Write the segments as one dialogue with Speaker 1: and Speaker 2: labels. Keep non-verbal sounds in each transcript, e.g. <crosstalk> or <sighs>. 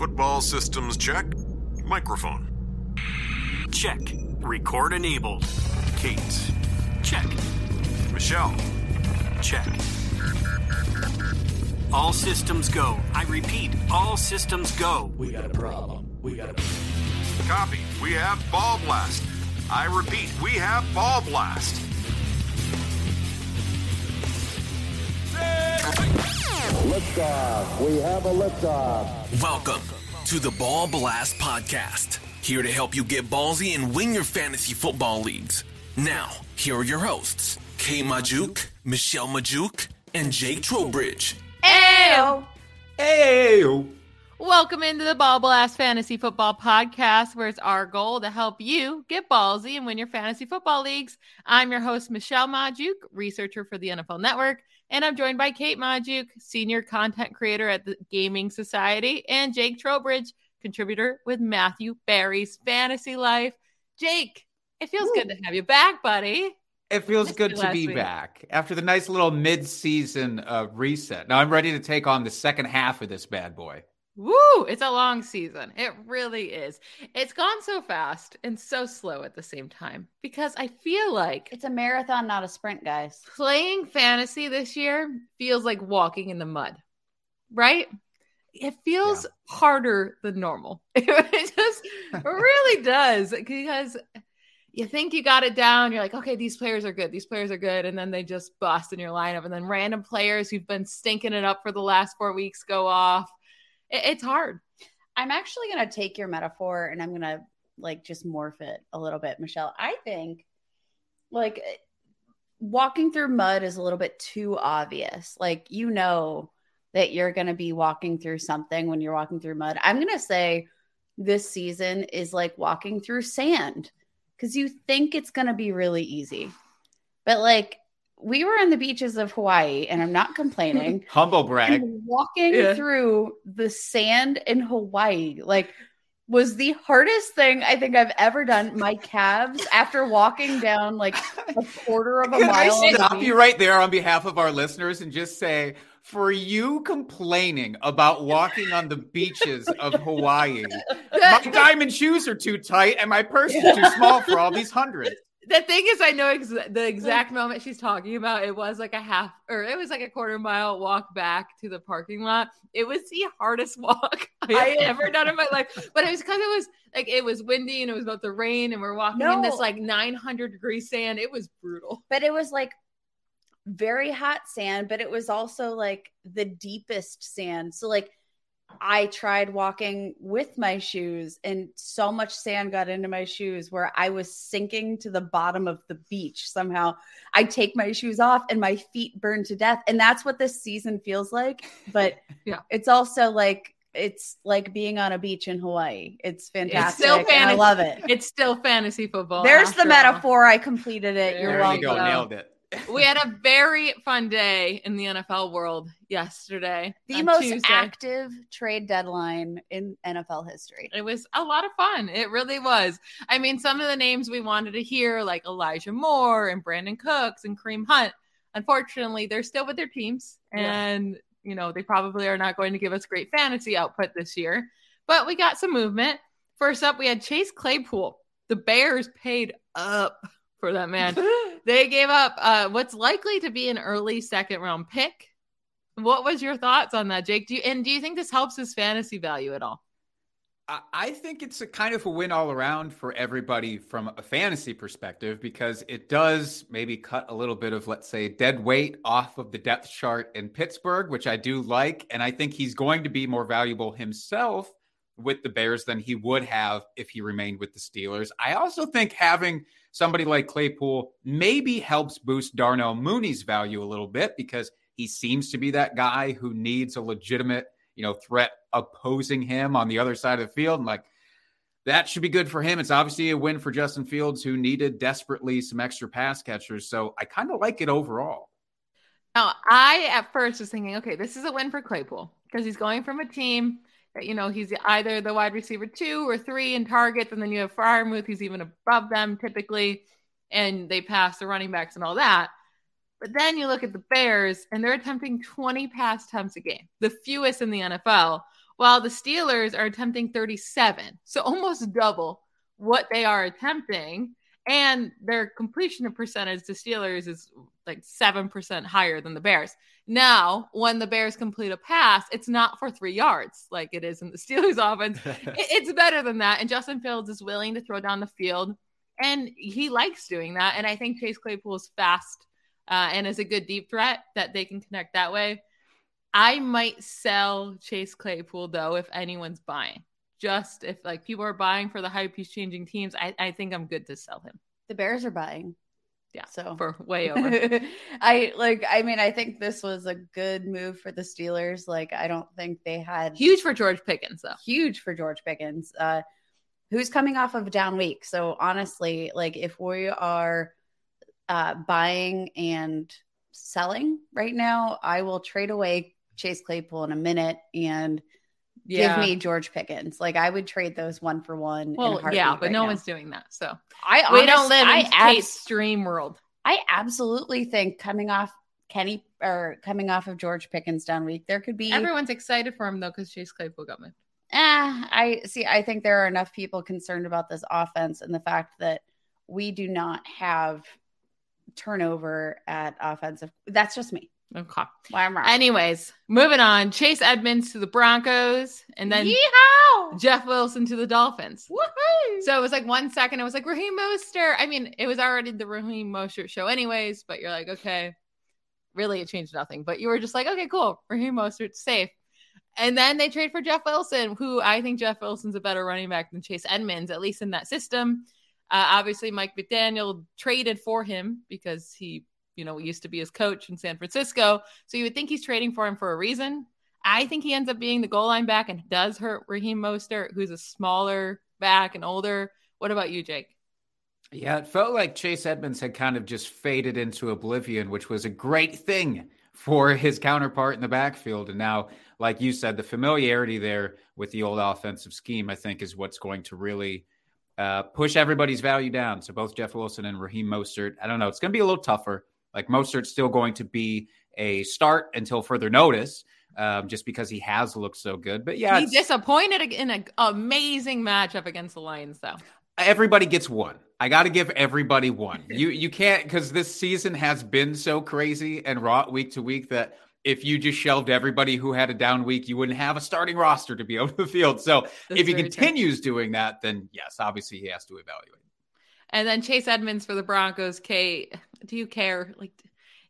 Speaker 1: Football systems check. Microphone.
Speaker 2: Check. Record enabled.
Speaker 1: Kate.
Speaker 2: Check.
Speaker 1: Michelle.
Speaker 2: Check. All systems go. I repeat, all systems go.
Speaker 3: We got a problem. We got a. Problem.
Speaker 1: Copy. We have ball blast. I repeat, we have ball blast.
Speaker 4: Liftoff. We have a liftoff.
Speaker 5: Welcome to the Ball Blast Podcast. Here to help you get ballsy and win your fantasy football leagues. Now, here are your hosts, Kay Majuk, Michelle Majuk, and Jake Trowbridge.
Speaker 6: Ayo!
Speaker 3: Hey!
Speaker 6: Welcome into the Ball Blast Fantasy Football Podcast, where it's our goal to help you get ballsy and win your fantasy football leagues. I'm your host, Michelle Majuk, researcher for the NFL Network, and I'm joined by Kate Majuk, senior content creator at the Gaming Society, and Jake Trowbridge, contributor with Matthew Berry's Fantasy Life. Jake, it feels good to have you back, buddy.
Speaker 3: It feels good to be
Speaker 6: week.
Speaker 3: back after the nice little mid-season uh, reset. Now I'm ready to take on the second half of this bad boy.
Speaker 6: Woo! It's a long season. It really is. It's gone so fast and so slow at the same time because I feel like
Speaker 7: It's a marathon, not a sprint, guys.
Speaker 6: playing fantasy this year feels like walking in the mud, right? It feels harder than normal. <laughs> it just really <laughs> does because you think you got it down. You're like, okay, these players are good. These players are good. And then they just bust in your lineup. And then random players who've been stinking it up for the last four weeks go off. It- it's hard.
Speaker 7: I'm actually going to take your metaphor and I'm going to like just morph it a little bit, Michelle. I think like walking through mud is a little bit too obvious. Like, you know, that you're going to be walking through something when you're walking through mud. I'm going to say this season is like walking through sand because you think it's going to be really easy. But like, we were on the beaches of Hawaii, and I'm not complaining. <laughs>
Speaker 3: Humble brag.
Speaker 7: and walking
Speaker 6: Yeah.
Speaker 7: through the sand in Hawaii, like, was the hardest thing I think I've ever done. My calves, after walking down like a quarter of a
Speaker 3: Can
Speaker 7: mile,
Speaker 3: I
Speaker 7: on the
Speaker 3: stop
Speaker 7: beach-
Speaker 3: you right there on behalf of our listeners and just say, for you complaining about walking on the beaches of Hawaii, <laughs> my diamond shoes are too tight and my purse is too small for all these hundreds.
Speaker 6: The thing is, I know ex- the exact moment she's talking about. It was like a half, or it was like a quarter mile walk back to the parking lot. It was the hardest <laughs> walk I have ever done in my life. But it was because it was like it was windy and it was about to rain, and we're walking in this like 900 degree sand. It was brutal.
Speaker 7: but it was like very hot sand, but it was also like the deepest sand. So like I tried walking with my shoes and so much sand got into my shoes where I was sinking to the bottom of the beach somehow. I take my shoes off and my feet burn to death. And that's what this season feels like. But <laughs>
Speaker 6: Yeah.
Speaker 7: it's also like it's like being on a beach in Hawaii. It's fantastic.
Speaker 6: still
Speaker 7: and I love it.
Speaker 6: It's still fantasy football.
Speaker 7: There's the
Speaker 6: after all.
Speaker 7: metaphor. I completed it. You're
Speaker 6: There
Speaker 3: There
Speaker 6: you
Speaker 3: you
Speaker 7: welcome.
Speaker 3: go,
Speaker 6: go.
Speaker 3: nailed it.
Speaker 6: We had a very fun day in the NFL world yesterday.
Speaker 7: the most
Speaker 6: Tuesday.
Speaker 7: active trade deadline in NFL history.
Speaker 6: It was a lot of fun. It really was. I mean, some of the names we wanted to hear, like Elijah Moore and Brandin Cooks and Kareem Hunt, unfortunately, they're still with their teams. And, you know, they probably are not going to give us great fantasy output this year. But we got some movement. First up, we had Chase Claypool. The Bears paid up for that man. <laughs> they gave up uh, what's likely to be an early second round pick. What was your thoughts on that, Jake? Do you, and do you think this helps his fantasy value at all?
Speaker 3: I- I think it's a kind of a win all around for everybody from a fantasy perspective because it does maybe cut a little bit of, let's say, dead weight off of the depth chart in Pittsburgh, which I do like. And I think he's going to be more valuable himself with the Bears than he would have if he remained with the Steelers. I also think having somebody like Claypool maybe helps boost Darnell Mooney's value a little bit because he seems to be that guy who needs a legitimate you know, threat opposing him on the other side of the field. And like that should be good for him. It's obviously a win for Justin Fields, who needed desperately some extra pass catchers. So I kind of like it overall.
Speaker 6: Now, I at first was thinking, okay, this is a win for Claypool because he's going from a team you know, he's either the wide receiver two or three in targets, and then you have Freiermuth, who's even above them typically, and they pass the running backs and all that. But then you look at the Bears, and they're attempting 20 pass attempts a game, the fewest in the NFL, while the Steelers are attempting 37. So almost double what they are attempting. And their completion percentage to Steelers is like 7% higher than the Bears. Now, when the Bears complete a pass, it's not for three yards like it is in the <laughs> Steelers offense. <laughs> it's better than that. And Justin Fields is willing to throw down the field. And he likes doing that. And I think Chase Claypool is fast uh, and is a good deep threat that they can connect that way. I might sell Chase Claypool though if anyone's buying. Just if like people are buying for the hype he's changing teams, I, I think I'm good to sell him.
Speaker 7: The Bears are buying.
Speaker 6: Yeah.
Speaker 7: So
Speaker 6: for way <laughs> over.
Speaker 7: I like I mean, I think this was a good move for the Steelers. Like I don't think they had
Speaker 6: huge for George Pickens though.
Speaker 7: Huge for George Pickens. Uh who's coming off of a down week. So honestly, like if we are uh buying and selling right now, I will trade away Chase Claypool in a minute and yeah. give me George Pickens. Like I would trade those one for one.
Speaker 6: Well, yeah, but right no now. one's doing that. So
Speaker 7: I honest,
Speaker 6: we don't live in I abs- stream world.
Speaker 7: I absolutely think coming off Kenny or coming off of George Pickens down week, there could be
Speaker 6: everyone's excited for him though because Chase Claypool got moved.
Speaker 7: Eh, I see. I think there are enough people concerned about this offense and the fact that we do not have turnover at offensive. That's just me.
Speaker 6: Okay. Well. Anyways, moving on. Chase Edmonds to the Broncos, and then Yeehaw! Jeff Wilson to the Dolphins. Woo-hoo! So it was like one second, it was like Raheem Mostert. I mean, it was already the Raheem Mostert show, anyways. But you're like, okay, really, it changed nothing. But you were just like, okay, cool, Raheem Mostert's safe. And then they trade for Jeff Wilson, who I think Jeff Wilson's a better running back than Chase Edmonds, at least in that system. Uh, obviously, Mike McDaniel traded for him because he you know, used to be his coach in San Francisco. So you would think he's trading for him for a reason. I think he ends up being the goal line back and does hurt Raheem Mostert, who's a smaller back and older. What about you, Jake?
Speaker 3: Yeah, it felt like Chase Edmonds had kind of just faded into oblivion, which was a great thing for his counterpart in the backfield. And now, like you said, the familiarity there with the old offensive scheme, I think, is what's going to really uh, push everybody's value down. So both Jeff Wilson and Raheem Mostert, I don't know, it's going to be a little tougher. Like Mostert's still going to be a start until further notice, um, just because he has looked so good. But yeah,
Speaker 6: he disappointed in an amazing matchup against the Lions, though.
Speaker 3: Everybody gets one. I got to give everybody one. <laughs> You you can't because this season has been so crazy and raw week to week that if you just shelved everybody who had a down week, you wouldn't have a starting roster to be <laughs> on the field. So That's if he continues true. doing that, then yes, obviously he has to evaluate.
Speaker 6: And then Chase Edmonds for the Broncos. Kate, do you care? Like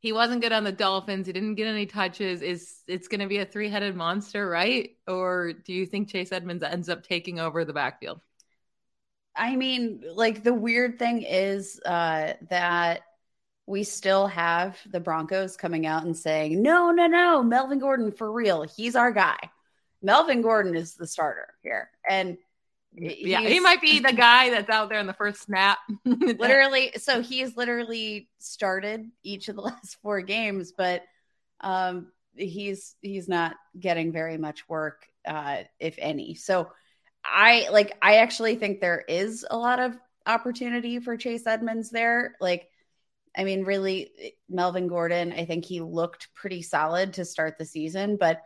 Speaker 6: he wasn't good on the Dolphins. He didn't get any touches. Is it's going to be a three-headed monster, right? Or do you think Chase Edmonds ends up taking over the backfield?
Speaker 7: I mean, like the weird thing is uh, that we still have the Broncos coming out and saying, "No, no, no, Melvin Gordon for real. He's our guy." Melvin Gordon is the starter here, and
Speaker 6: yeah, he might be the guy that's out there in the first snap. <laughs>
Speaker 7: literally, so he's literally started each of the <laughs> last four games, but um, he's he's not getting very much work, uh, if any. So I like I actually think there is a lot of opportunity for Chase Edmonds there. Like, I mean, really, Melvin Gordon, I think he looked pretty solid to start the season, but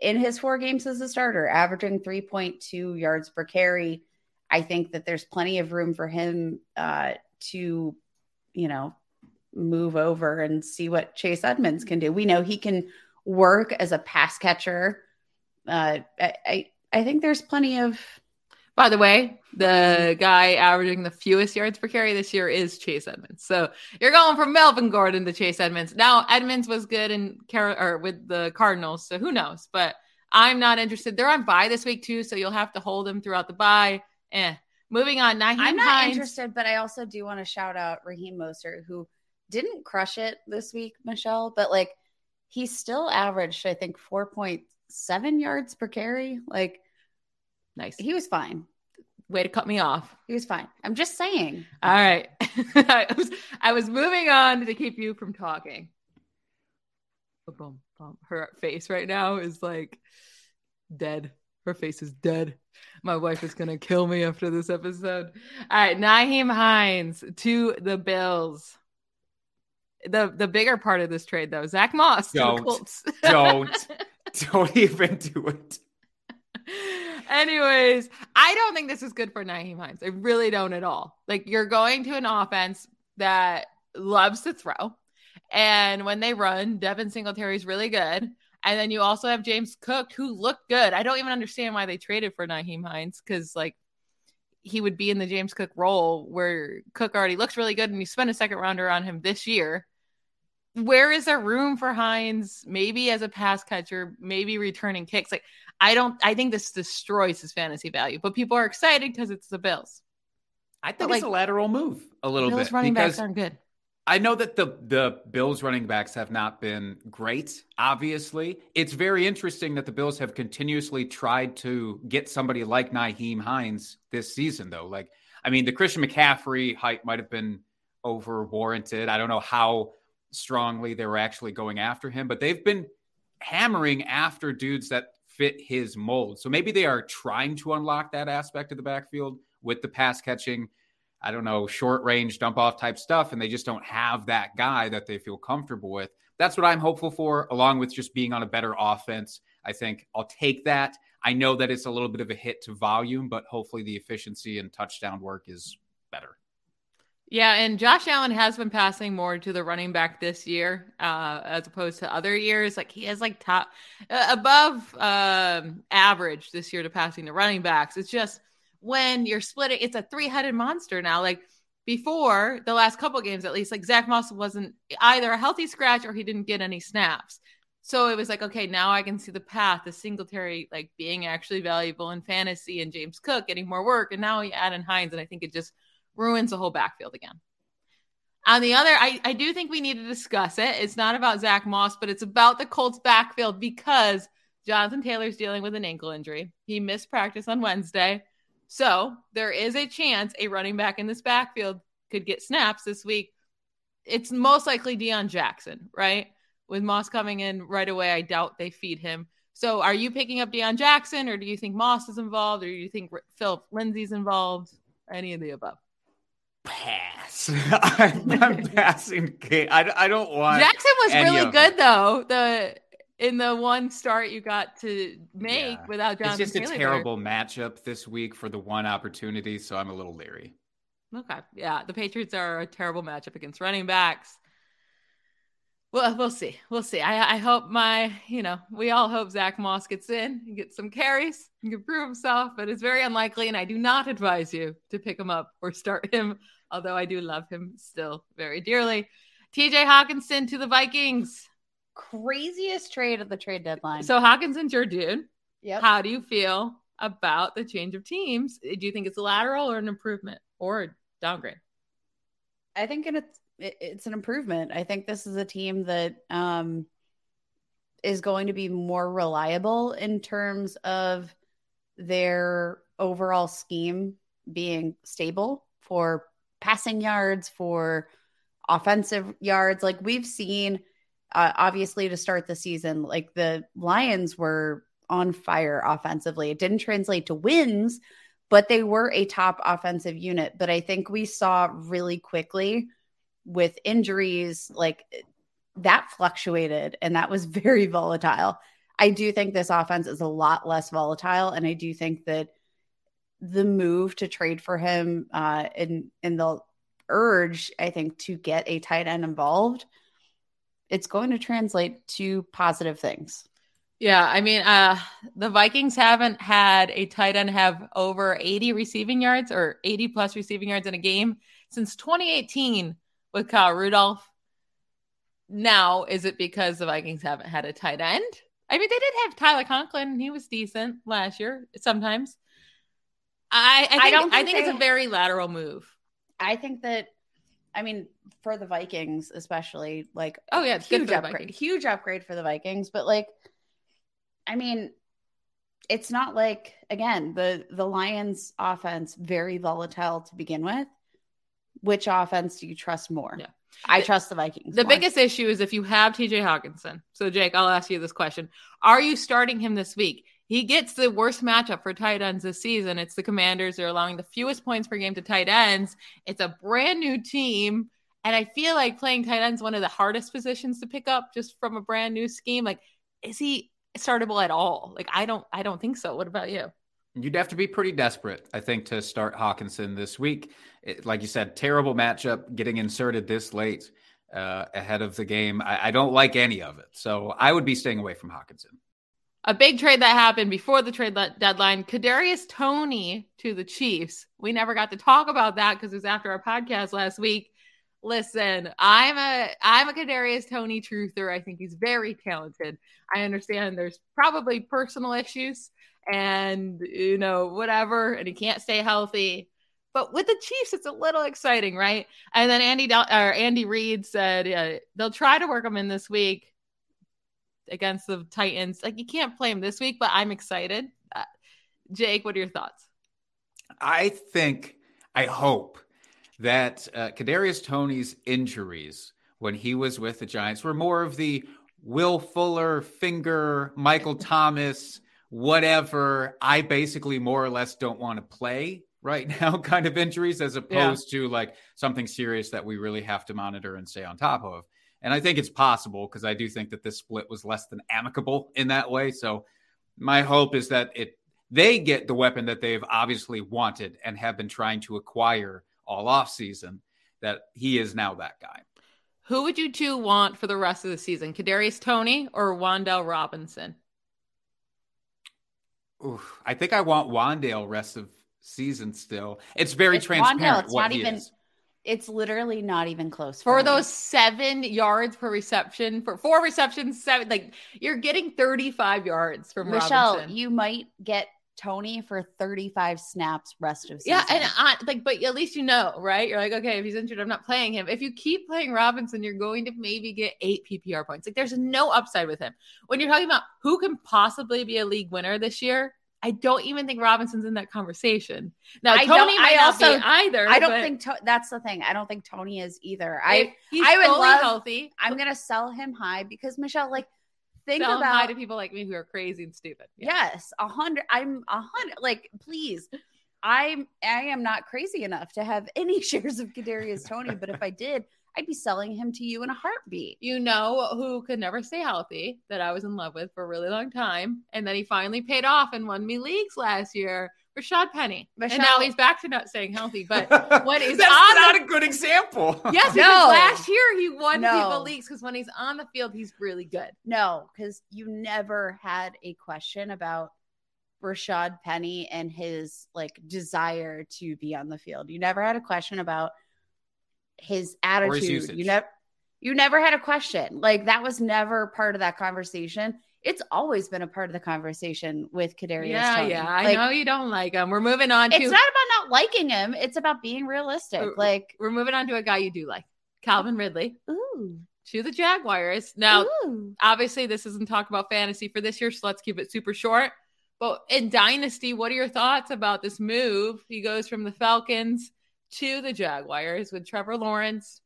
Speaker 7: in his four games as a starter, averaging 3.2 yards per carry. I think that there's plenty of room for him uh, to, you know, move over and see what Chase Edmonds can do. We know he can work as a pass catcher. Uh, I, I, I think there's plenty of
Speaker 6: by the way, the guy averaging the fewest yards per carry this year is Chase Edmonds. So you're going from Melvin Gordon to Chase Edmonds. Now Edmonds was good in Car- or with the Cardinals, so who knows? But I'm not interested. They're on bye this week too, so you'll have to hold them throughout the bye. Eh. Moving on, Nyheim
Speaker 7: I'm not
Speaker 6: Hines.
Speaker 7: interested, but I also do want to shout out Raheem Mostert, who didn't crush it this week, Michelle, but like he still averaged, I think, 4.7 yards per carry. Like
Speaker 6: Nice.
Speaker 7: He was fine.
Speaker 6: Way to cut me off.
Speaker 7: He was fine. I'm just saying.
Speaker 6: All right. <laughs> I, was, I was moving on to keep you from talking. Boom, boom. Her face right now is like dead. Her face is dead. My wife is gonna kill me after this episode. All right, Nyheim Hines to the Bills. The the bigger part of this trade though, Zach Moss
Speaker 3: don't, <laughs> don't, don't even do it.
Speaker 6: Anyways, I don't think this is good for Nyheim Hines. I really don't at all. Like you're going to an offense that loves to throw. And when they run, Devin Singletary is really good. And then you also have James Cook, who looked good. I don't even understand why they traded for Nyheim Hines because, like, he would be in the James Cook role where Cook already looks really good and you spent a second rounder on him this year. Where is there room for Hines? Maybe as a pass catcher, maybe returning kicks. Like, I don't, I think this destroys his fantasy value, but people are excited because it's the Bills.
Speaker 3: I think but it's like, a lateral move a little
Speaker 6: Bills
Speaker 3: bit.
Speaker 6: running backs aren't good.
Speaker 3: I know that the the Bills running backs have not been great, obviously. It's very interesting that the Bills have continuously tried to get somebody like Nyheim Hines this season, though. Like, I mean, the Christian McCaffrey hype might have been over warranted. I don't know how strongly they were actually going after him, but they've been hammering after dudes that fit his mold. So maybe they are trying to unlock that aspect of the backfield with the pass catching I don't know, short range dump off type stuff, and they just don't have that guy that they feel comfortable with. That's what I'm hopeful for, along with just being on a better offense. I think I'll take that. I know that it's a little bit of a hit to volume, but hopefully the efficiency and touchdown work is better.
Speaker 6: Yeah, and Josh Allen has been passing more to the running back this year uh, as opposed to other years. Like he has like top uh, above um, average this year to passing to running backs. It's just when you're splitting, it's a three headed monster now. Like before the last couple games, at least, like Zach Moss wasn't either a healthy scratch or he didn't get any snaps. So it was like, okay, now I can see the path, the Singletary like being actually valuable in fantasy and James Cook getting more work. And now you add in Hines, and I think it just ruins the whole backfield again. On the other, I, I do think we need to discuss it. It's not about Zach Moss, but it's about the Colts backfield because Jonathan Taylor's dealing with an ankle injury. He missed practice on Wednesday. So there is a chance a running back in this backfield could get snaps this week. It's most likely Deon Jackson, right? With Moss coming in right away, I doubt they feed him. So are you picking up Deon Jackson, or do you think Moss is involved, or do you think Phillip Lindsay's involved? Any of the above?
Speaker 3: Pass. <laughs> I'm, I'm <laughs> passing. I, I don't want.
Speaker 6: Jackson was really good though. The in the one start you got to make yeah. without Jonathan.
Speaker 3: It's just a terrible matchup this week for the one opportunity, so I'm a little leery.
Speaker 6: Okay, yeah, the Patriots are a terrible matchup against running backs. Well, we'll see. We'll see. I, I hope my, you know, we all hope Zach Moss gets in and gets some carries and can prove himself, but it's very unlikely. And I do not advise you to pick him up or <laughs> start him, although I do love him still very dearly. TJ Hockenson to the Vikings
Speaker 7: craziest trade of the trade deadline.
Speaker 6: So Hockenson's your dude.
Speaker 7: Yep.
Speaker 6: How do you feel about the change of teams? Do you think it's a lateral or an improvement or a downgrade?
Speaker 7: I think it's it's an improvement. I think this is a team that um, is going to be more reliable in terms of their overall scheme being stable for passing yards, for offensive yards. Like we've seen uh, obviously to start the season like the lions were on fire offensively it didn't translate to wins but they were a top offensive unit but i think we saw really quickly with injuries like that fluctuated and that was <laughs> very volatile i do think this offense is a lot less volatile and i do think that the move to trade for him uh in the urge i think to get a tight end involved it's going to translate to positive things.
Speaker 6: Yeah, I mean, uh, the Vikings haven't had a tight end have over 80 receiving yards or 80 plus receiving yards in a game since 2018 with Kyle Rudolph. Now, is it because the Vikings haven't had a tight end? I mean, they did have Tyler Conklin. He was decent last year sometimes. I, I, think, I don't think, I think they, it's a very lateral move.
Speaker 7: I think that I mean, for the Vikings, especially, like,
Speaker 6: oh yeah,
Speaker 7: huge upgrade, huge upgrade for the Vikings. But like, I mean, it's not like again the the Lions' offense very volatile to begin with. Which offense do you trust more?
Speaker 6: Yeah.
Speaker 7: I trust the Vikings.
Speaker 6: The more. biggest issue is if you have TJ Hockenson. So, Jake, I'll ask you this question Are you starting him this week? He gets the worst matchup for tight ends this season. It's the Commanders. They're allowing the fewest points per game to tight ends. It's a brand new team. And I feel like playing tight ends one of the hardest positions to pick up just from a brand new scheme. Like, is he startable at all. Like I don't I don't think so. What about you?
Speaker 3: You'd have to be pretty desperate, I think, to start Hockenson this week. It, like you said, terrible matchup getting inserted this late uh, ahead of the game. I, I don't like any of it. So I would be staying away from Hockenson.
Speaker 6: A big trade that happened before the trade deadline, Kadarius Toney to the Chiefs. We never got to talk about that because it was after our podcast last week. Listen, I'm a I'm a Kadarius Toney truther. I think he's very talented. I understand there's probably personal issues and you know whatever and he can't stay healthy. But with the chiefs it's a little exciting right? And then andy or andy reid said uh, they'll try to work him in this week against the titans. Like you can't play him this week but i'm excited. Uh, jake what are your thoughts?
Speaker 3: I think i hope that uh, kadarius toney's injuries when he was with the giants were more of the will fuller finger michael thomas whatever. I basically more or less don't want to play right <laughs> now kind of injuries as opposed yeah. to like something serious that we really have to monitor and stay on top of. And I think it's possible because I do think that this split was less than amicable in that way. So my hope is that it they get the weapon that they've obviously wanted and have been trying to acquire all off season. That he is now that guy.
Speaker 6: Who would you two want for the rest of the season? Kadarius Toney or Wan'Dale Robinson?
Speaker 3: Oof, I think I want Wan'Dale rest of season still. It's very it's transparent. Wan'Dale, it's not even. Is.
Speaker 7: It's literally not even close
Speaker 6: for, for those seven yards per reception for four receptions. Seven, like you're getting 35 yards from
Speaker 7: Michelle.
Speaker 6: Robinson.
Speaker 7: You might get Toney for 35 snaps rest of
Speaker 6: season. Yeah, and I, like, but at least you know, right? You're like, okay, if he's injured, I'm not playing him. If you keep playing Robinson, you're going to maybe get eight PPR points. Like, there's no upside with him. When you're talking about who can possibly be a league winner this year, I don't even think Robinson's in that conversation. Now, I Toney might I also, either.
Speaker 7: I don't think to, that's the thing. I don't think Toney is either. I I would love healthy. I'm gonna sell him high because Michelle, like, think
Speaker 6: sell
Speaker 7: about
Speaker 6: high to people like me who are crazy and stupid.
Speaker 7: Yeah. Yes, a hundred. I'm a hundred. Like, please. I'm I am not crazy enough to have any <laughs> shares of Kadarius Toney, but if I did, I'd be selling him to you in a heartbeat.
Speaker 6: You know who could never stay healthy that I was in love with for a really long time. And then he finally paid off and won me leagues last year. Rashad Penny. Michelle. And now he's back to not staying healthy. But <laughs> what is he's
Speaker 3: That's
Speaker 6: on
Speaker 3: not
Speaker 6: the,
Speaker 3: a good example. <laughs>
Speaker 6: Yes, no. last year he won no. people leagues because when he's on the field, he's really good.
Speaker 7: No, because you never had a question about Rashad Penny and his like desire to be on the field. You never had a question about his attitude. His you never you never had a question. Like that was never part of that conversation. It's always been a part of the conversation with Kadarius.
Speaker 6: Yeah, Toney. yeah. Like, I know you don't like him. We're moving on to
Speaker 7: It's not about not liking him. It's about being realistic. We're, like
Speaker 6: we're moving on to a guy you do like. Calvin Ridley.
Speaker 7: Ooh.
Speaker 6: To the Jaguars. Now, Ooh. obviously, this isn't talk about fantasy for this year, so let's keep it super short. But in Dynasty, what are your thoughts about this move? He goes from the Falcons to the Jaguars with Trevor Lawrence.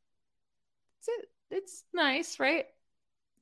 Speaker 6: It's, it's nice, right?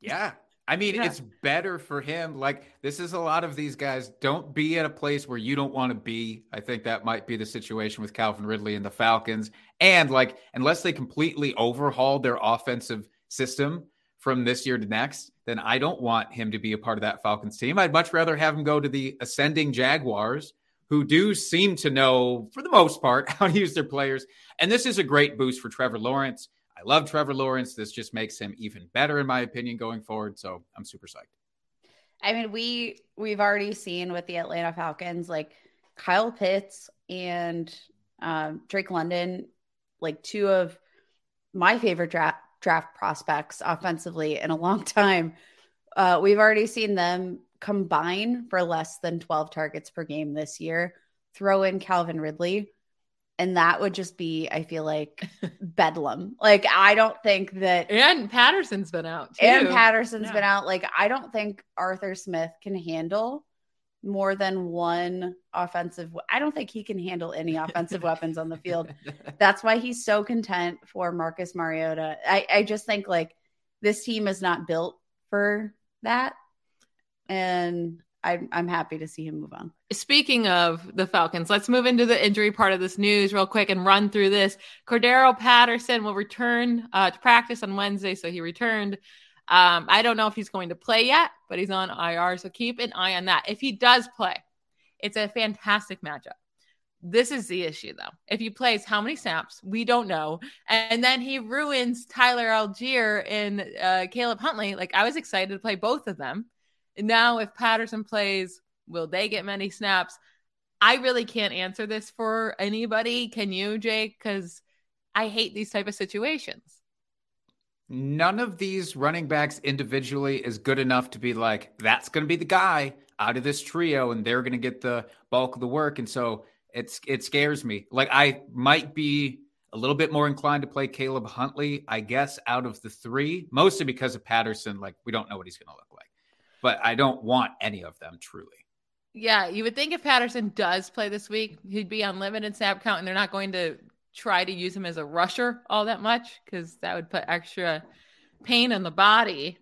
Speaker 3: Yeah. I mean, yeah. it's better for him. Like, this is a lot of these guys don't be at a place where you don't want to be. I think that might be the situation with Calvin Ridley and the Falcons. And, like, unless they completely overhaul their offensive system from this year to next, then I don't want him to be a part of that Falcons team. I'd much rather have him go to the ascending Jaguars who do seem to know, for the most part, <laughs> how to use their players. And this is a great boost for Trevor Lawrence. I love Trevor Lawrence. This just makes him even better, in my opinion, going forward. So I'm super psyched.
Speaker 7: I mean, we we've already seen with the Atlanta Falcons, like Kyle Pitts and um, Drake London, like two of my favorite draft draft prospects offensively in a long <laughs> time. Uh, we've already seen them combine for less than 12 targets per game this year. Throw in Calvin Ridley, and that would just be, I feel like, <laughs> bedlam. Like, I don't think that.
Speaker 6: And Patterson's been out. Too.
Speaker 7: And Patterson's yeah. been out. Like, I don't think Arthur Smith can handle more than one offensive. I don't think he can handle any offensive <laughs> weapons on the field. That's why he's so content for Marcus Mariota. I, I just think like this team is not built for that and I'm, I'm happy to see him move on.
Speaker 6: Speaking of the Falcons, let's move into the injury part of this news real quick and run through this. Cordarrelle Patterson will return uh, to practice on Wednesday, so he returned. Um, I don't know if he's going to play yet, but he's on IR. So keep an eye on that. If he does play, it's a fantastic matchup. This is the issue, though. If he plays how many snaps, we don't know. And then he ruins Tyler Allgeier and uh, Caleb Huntley. Like, I was excited to play both of them. Now, if Patterson plays, will they get many snaps? I really can't answer this for anybody. Can you, Jake? Because I hate these type of situations.
Speaker 3: None of these running backs individually is good enough to be like, that's going to be the guy out of this trio, and they're going to get the bulk of the work. And so it's it scares me. Like I might be a little bit more inclined to play Caleb Huntley, I guess, out of the three, mostly because of Patterson. Like we don't know what he's going to look but I don't want any of them truly.
Speaker 6: Yeah, you would think if Patterson does play this week, he'd be on limited snap count, and they're not going to try to use him as a rusher all that much because that would put extra pain on the body.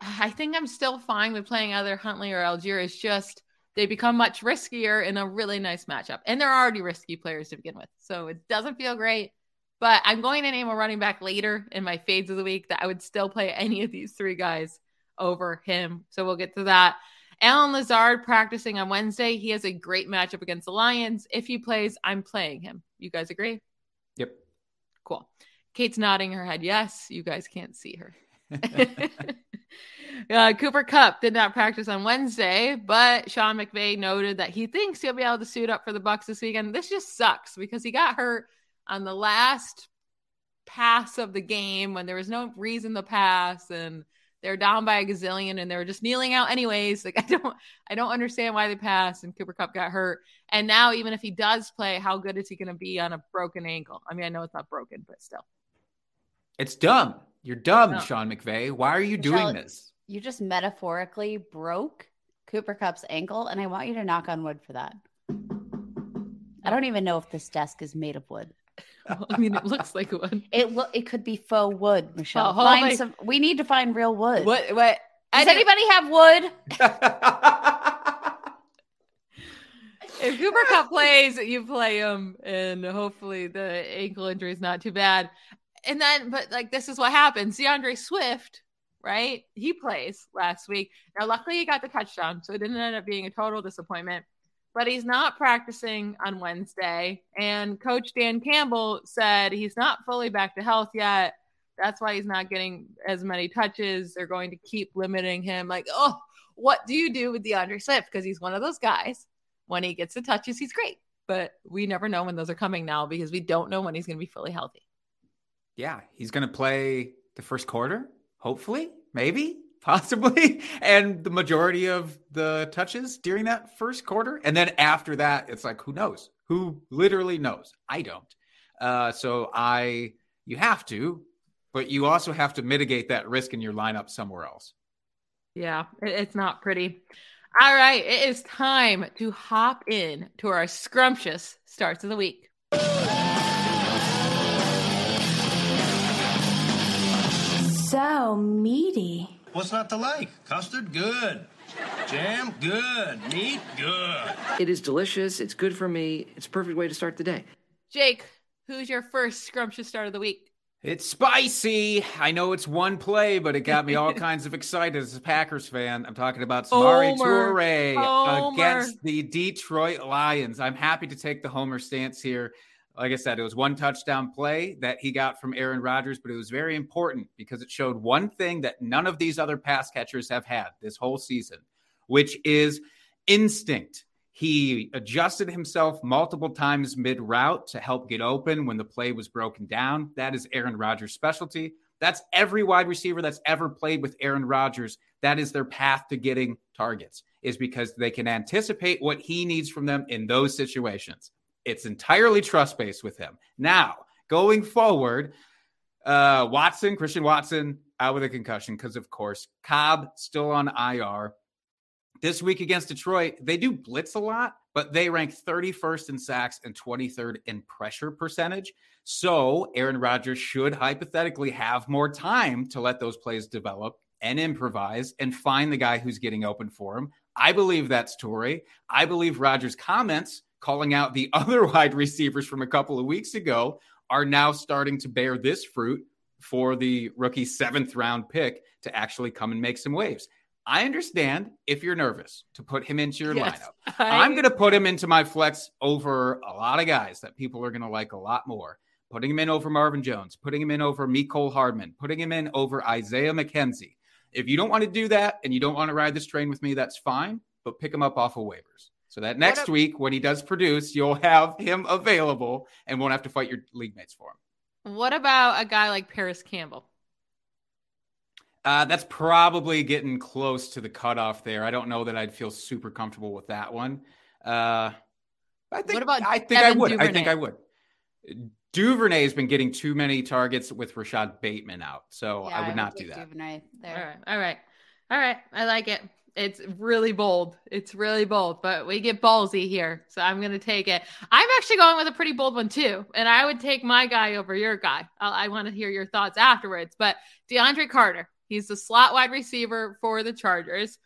Speaker 6: I think I'm still fine with playing either Huntley or Allgeier. It's just they become much riskier in a really nice matchup. And they're already risky players to begin with. So it doesn't feel great. But I'm going to name a running back later in my fades of the week that I would still play any of these three guys over him. So we'll get to that. Allen Lazard practicing on Wednesday. He has a great matchup against the Lions. If he plays, I'm playing him. You guys agree?
Speaker 3: Yep.
Speaker 6: Cool. Kate's nodding her head. Yes, you guys can't see her. <laughs> <laughs> uh, Cooper Kupp did not practice on Wednesday, but Sean McVay noted that he thinks he'll be able to suit up for the Bucs this weekend. This just sucks because he got hurt on the last pass of the game when there was no reason to pass and they're down by a gazillion and they were just kneeling out anyways. Like <laughs> I don't I don't understand why they passed and Cooper Kupp got hurt. And now even if he does play, how good is he going to be on a broken ankle? I mean, I know it's not broken, but still.
Speaker 3: It's dumb. You're dumb, no. Sean McVay. Why are you Michelle, doing this?
Speaker 7: You just metaphorically broke Cooper Kupp's ankle, and I want you to knock on wood for that. I don't even know if this desk is made of wood. <laughs>
Speaker 6: Well, I mean, it looks like one.
Speaker 7: It lo- it could be faux wood, oh, Michelle. Oh, find my... some. We need to find real wood.
Speaker 6: What? What?
Speaker 7: Does anybody have wood? <laughs>
Speaker 6: if Cooper Kupp plays, you play him, and hopefully the ankle injury is not too bad. And then, but like this is what happens. D'Andre Swift, right? He plays last week. Now, luckily, he got the touchdown, so it didn't end up being a total disappointment but he's not practicing on Wednesday. And Coach Dan Campbell said he's not fully back to health yet. That's why he's not getting as many touches. They're going to keep limiting him. Like, oh, what do you do with D'Andre Swift? Because he's one of those guys. When he gets the touches, he's great. But we never know when those are coming now because we don't know when he's going to be fully healthy.
Speaker 3: Yeah, he's going to play the first quarter, hopefully, maybe possibly, <laughs> and the majority of the touches during that first quarter. And then after that, it's like, who knows? Who literally knows? I don't. Uh, so I, you have to, but you also have to mitigate that risk in your lineup somewhere else.
Speaker 6: Yeah, it's not pretty. All right, it is time to hop in to our scrumptious starts of the week.
Speaker 8: So meaty.
Speaker 9: What's not to like? Custard, good. Jam, good. Meat, good.
Speaker 10: It is delicious. It's good for me. It's a perfect way to start the day.
Speaker 6: Jake, who's your first scrumptious start of the week?
Speaker 3: It's spicy. I know it's one play, but it got me all <laughs> kinds of excited as a Packers fan. I'm talking about Samori Toure against the Detroit Lions. I'm happy to take the homer stance here like I said, it was one touchdown play that he got from Aaron Rodgers, but it was very important because it showed one thing that none of these other pass catchers have had this whole season, which is instinct. He adjusted himself multiple times mid route to help get open when the play was broken down. That is Aaron Rodgers' specialty. That's every wide receiver that's ever played with Aaron Rodgers. That is their path to getting targets, is because they can anticipate what he needs from them in those situations. It's entirely trust based with him. Now, going forward, uh, Watson, Christian Watson, out with a concussion because, of course, Cobb still on IR. This week against Detroit, they do blitz a lot, but they rank 31st in sacks and 23rd in pressure percentage. So Aaron Rodgers should hypothetically have more time to let those plays develop and improvise and find the guy who's getting open for him. I believe that's Toure. I believe Rodgers' comments calling out the <laughs> other wide receivers from a couple of weeks ago are now starting to bear this fruit. for the rookie seventh round pick to actually come and make some waves. I understand if you're nervous to put him into your
Speaker 6: Yes,
Speaker 3: lineup.
Speaker 6: I-
Speaker 3: I'm going to put him into my flex over a lot of guys that people are going to like a lot more. Putting him in over Marvin Jones, putting him in over Mecole Hardman, putting him in over Isaiah McKenzie. If you don't want to do that and you don't want to ride this train with me, that's fine, but pick him up off of waivers. So that next
Speaker 6: ab-
Speaker 3: week, when he does produce, you'll have him available and won't have to fight your league mates for him.
Speaker 6: What about a guy like Parris Campbell?
Speaker 3: Uh, that's probably getting close to the cutoff there. I don't know that I'd feel super comfortable with that one. Uh, I think,
Speaker 6: What about
Speaker 3: I think I
Speaker 6: Devin
Speaker 3: would. I think I would. Duvernay's been getting too many targets with Rashod Bateman out, so
Speaker 7: Yeah,
Speaker 3: I would not do that.
Speaker 7: Duvernay there.
Speaker 6: right. All right. All right. I like it. It's really bold. It's really bold, but we get ballsy here. So I'm going to take it. I'm actually going with a pretty bold one too. And I would take my guy over your guy. i I want to hear your thoughts afterwards. But DeAndre Carter, he's the slot wide receiver for the Chargers.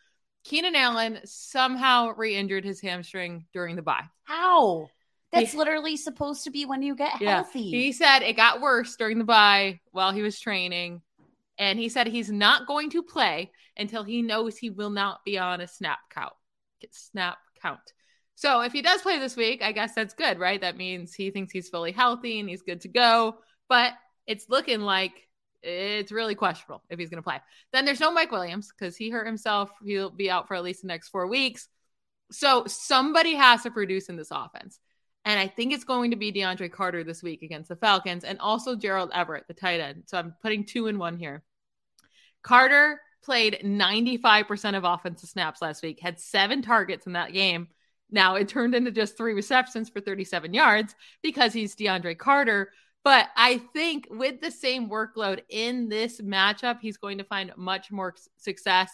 Speaker 6: Keenan Allen somehow re injured his hamstring during the bye.
Speaker 7: How? That's
Speaker 6: Yeah.
Speaker 7: literally supposed to be when you get healthy.
Speaker 6: He said it got worse during the bye while he was training. And he said he's not going to play until he knows he will not be on a snap count. Snap count. So if he does play this week, I guess that's good, right? That means he thinks he's fully healthy and he's good to go. But it's looking like it's really questionable if he's going to play. Then there's no Mike Williams because he hurt himself. He'll be out for at least the next four weeks. So somebody has to produce in this offense. And I think it's going to be DeAndre Carter this week against the Falcons and also Gerald Everett, the tight end. So I'm putting two in one here. Carter played 95% of offensive snaps last week, had seven targets in that game. Now it turned into just three receptions for 37 yards because he's DeAndre Carter. But I think with the same workload in this matchup, he's going to find much more success.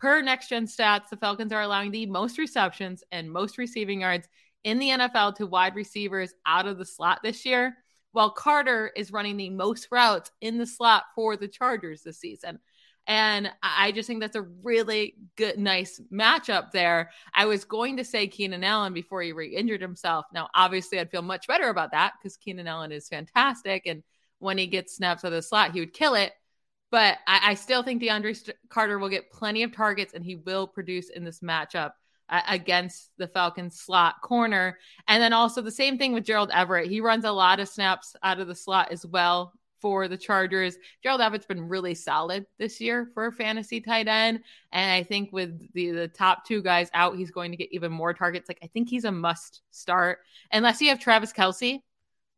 Speaker 6: Per next gen stats, the Falcons are allowing the most receptions and most receiving yards in the NFL to wide receivers out of the slot this year, while Carter is running the most routes in the slot for the Chargers this season. And I just think that's a really good, nice matchup there. I was going to say Keenan Allen before he re injured himself. Now, obviously, I'd feel much better about that because Keenan Allen is fantastic. And when he gets snaps out of the slot, he would kill it. But I, I still think DeAndre St- Carter will get plenty of targets and he will produce in this matchup uh, against the Falcons slot corner. And then also the same thing with Gerald Everett. He runs a lot of snaps out of the slot as well for the Chargers. Gerald Everett's been really solid this year for a fantasy tight end. And I think with the, the top two guys out, he's going to get even more targets. Like I think he's a must start unless you have Travis Kelce.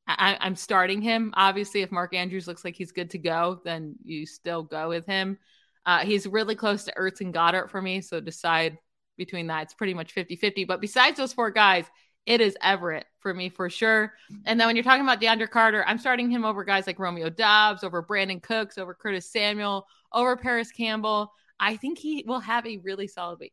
Speaker 6: I, I'm starting him. Obviously, if Mark Andrews looks like he's good to go, then you still go with him. Uh, he's really close to Ertz and Goedert for me. So decide between that. It's pretty much 50 50. But besides those four guys, it is Everett for me for sure. And then when you're talking about DeAndre Carter, I'm starting him over guys like Romeo Doubs, over Brandin Cooks, over Curtis Samuel, over Parris Campbell. I think he will have a really solid week.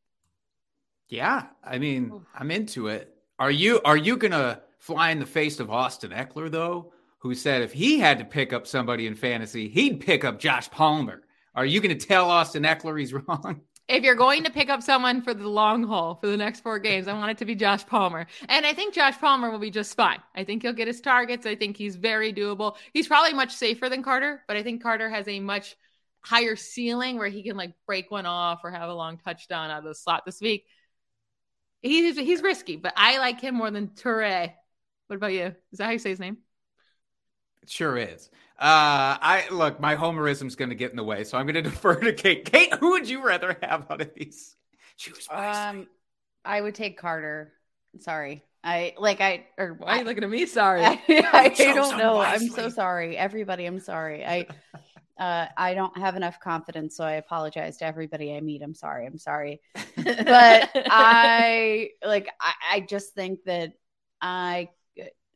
Speaker 3: Yeah, I mean, I'm into it. Are you are you gonna fly in the face of Austin Ekeler though, who said if he had to pick up somebody in fantasy, he'd pick up Josh Palmer? Are you gonna tell Austin Ekeler he's <laughs> wrong?
Speaker 6: If you're going to pick up someone for the long haul for the next four games, I want it to be Josh Palmer. And I think Josh Palmer will be just fine. I think he'll get his targets. I think he's very doable. He's probably much safer than Carter, but I think Carter has a much higher ceiling where he can like break one off or have a long touchdown out of the slot this week. He's he's risky, but I like him more than Toure. What about you? Is that how you say his name?
Speaker 3: It sure is. Uh, I look, my homerism's going to get in the way, so I'm going <laughs> to defer to Kate. Kate, who would you rather have out of these? Choose wisely.
Speaker 7: Um, I would take Carter. Sorry, I like I or
Speaker 6: Why are you looking at me? Sorry. <laughs>
Speaker 7: I, I
Speaker 3: Choose
Speaker 7: don't know. I'm so sorry, everybody. I'm sorry. I <laughs> uh, I don't have enough confidence, so I apologize to everybody I meet. I'm sorry. I'm sorry, but I like I, I just think that I,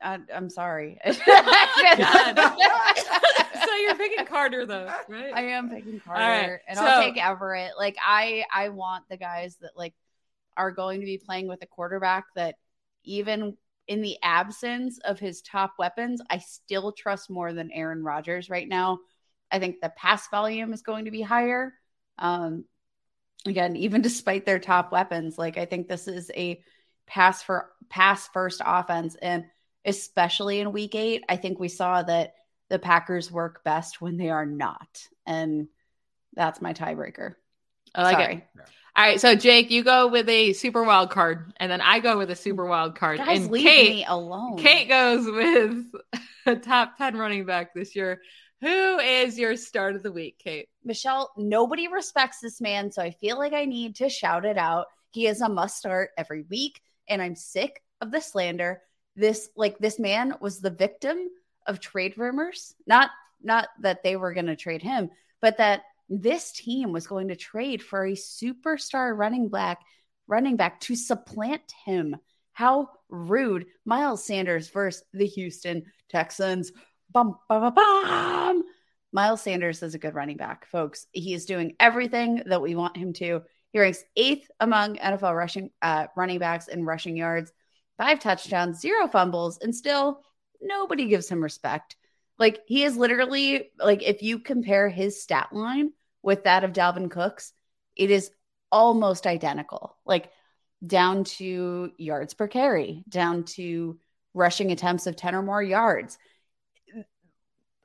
Speaker 7: I I'm sorry. <laughs> <laughs>
Speaker 6: so you're picking Carter though, right?
Speaker 7: I am picking Carter,
Speaker 6: right,
Speaker 7: and
Speaker 6: so-
Speaker 7: I'll take Everett. Like I, I want the guys that like are going to be playing with a quarterback that even in the absence of his top weapons, I still trust more than Aaron Rodgers right now. I think the pass volume is going to be higher. Um, again, even despite their top weapons, like I think this is a pass for pass first offense, and especially in week eight, I think we saw that the Packers work best when they are not. And that's my tiebreaker.
Speaker 6: I like
Speaker 7: Sorry.
Speaker 6: it. All right, so Jake, you go with a super wild card, and then I go with a super wild card.
Speaker 7: Guys,
Speaker 6: and
Speaker 7: leave
Speaker 6: Kate,
Speaker 7: me alone.
Speaker 6: Kate goes with <laughs> a top 10 running back this year. Who is your start of the week, Kate?
Speaker 7: Michelle, nobody respects this man, so I feel like I need to shout it out. He is a must start every week, and I'm sick of the slander. This like this man was the victim of trade rumors. Not not that they were going to trade him, but that this team was going to trade for a superstar running back running back to supplant him. How rude. Miles Sanders versus the Houston Texans. Bum, bum, bum. Miles Sanders is a good running back, folks. He is doing everything that we want him to. He ranks eighth among NFL rushing uh, running backs in rushing yards, five touchdowns, zero fumbles, and still nobody gives him respect. Like he is literally like if you compare his stat line with that of Dalvin Cook's, it is almost identical. Like down to yards per carry, down to rushing attempts of 10 or more yards,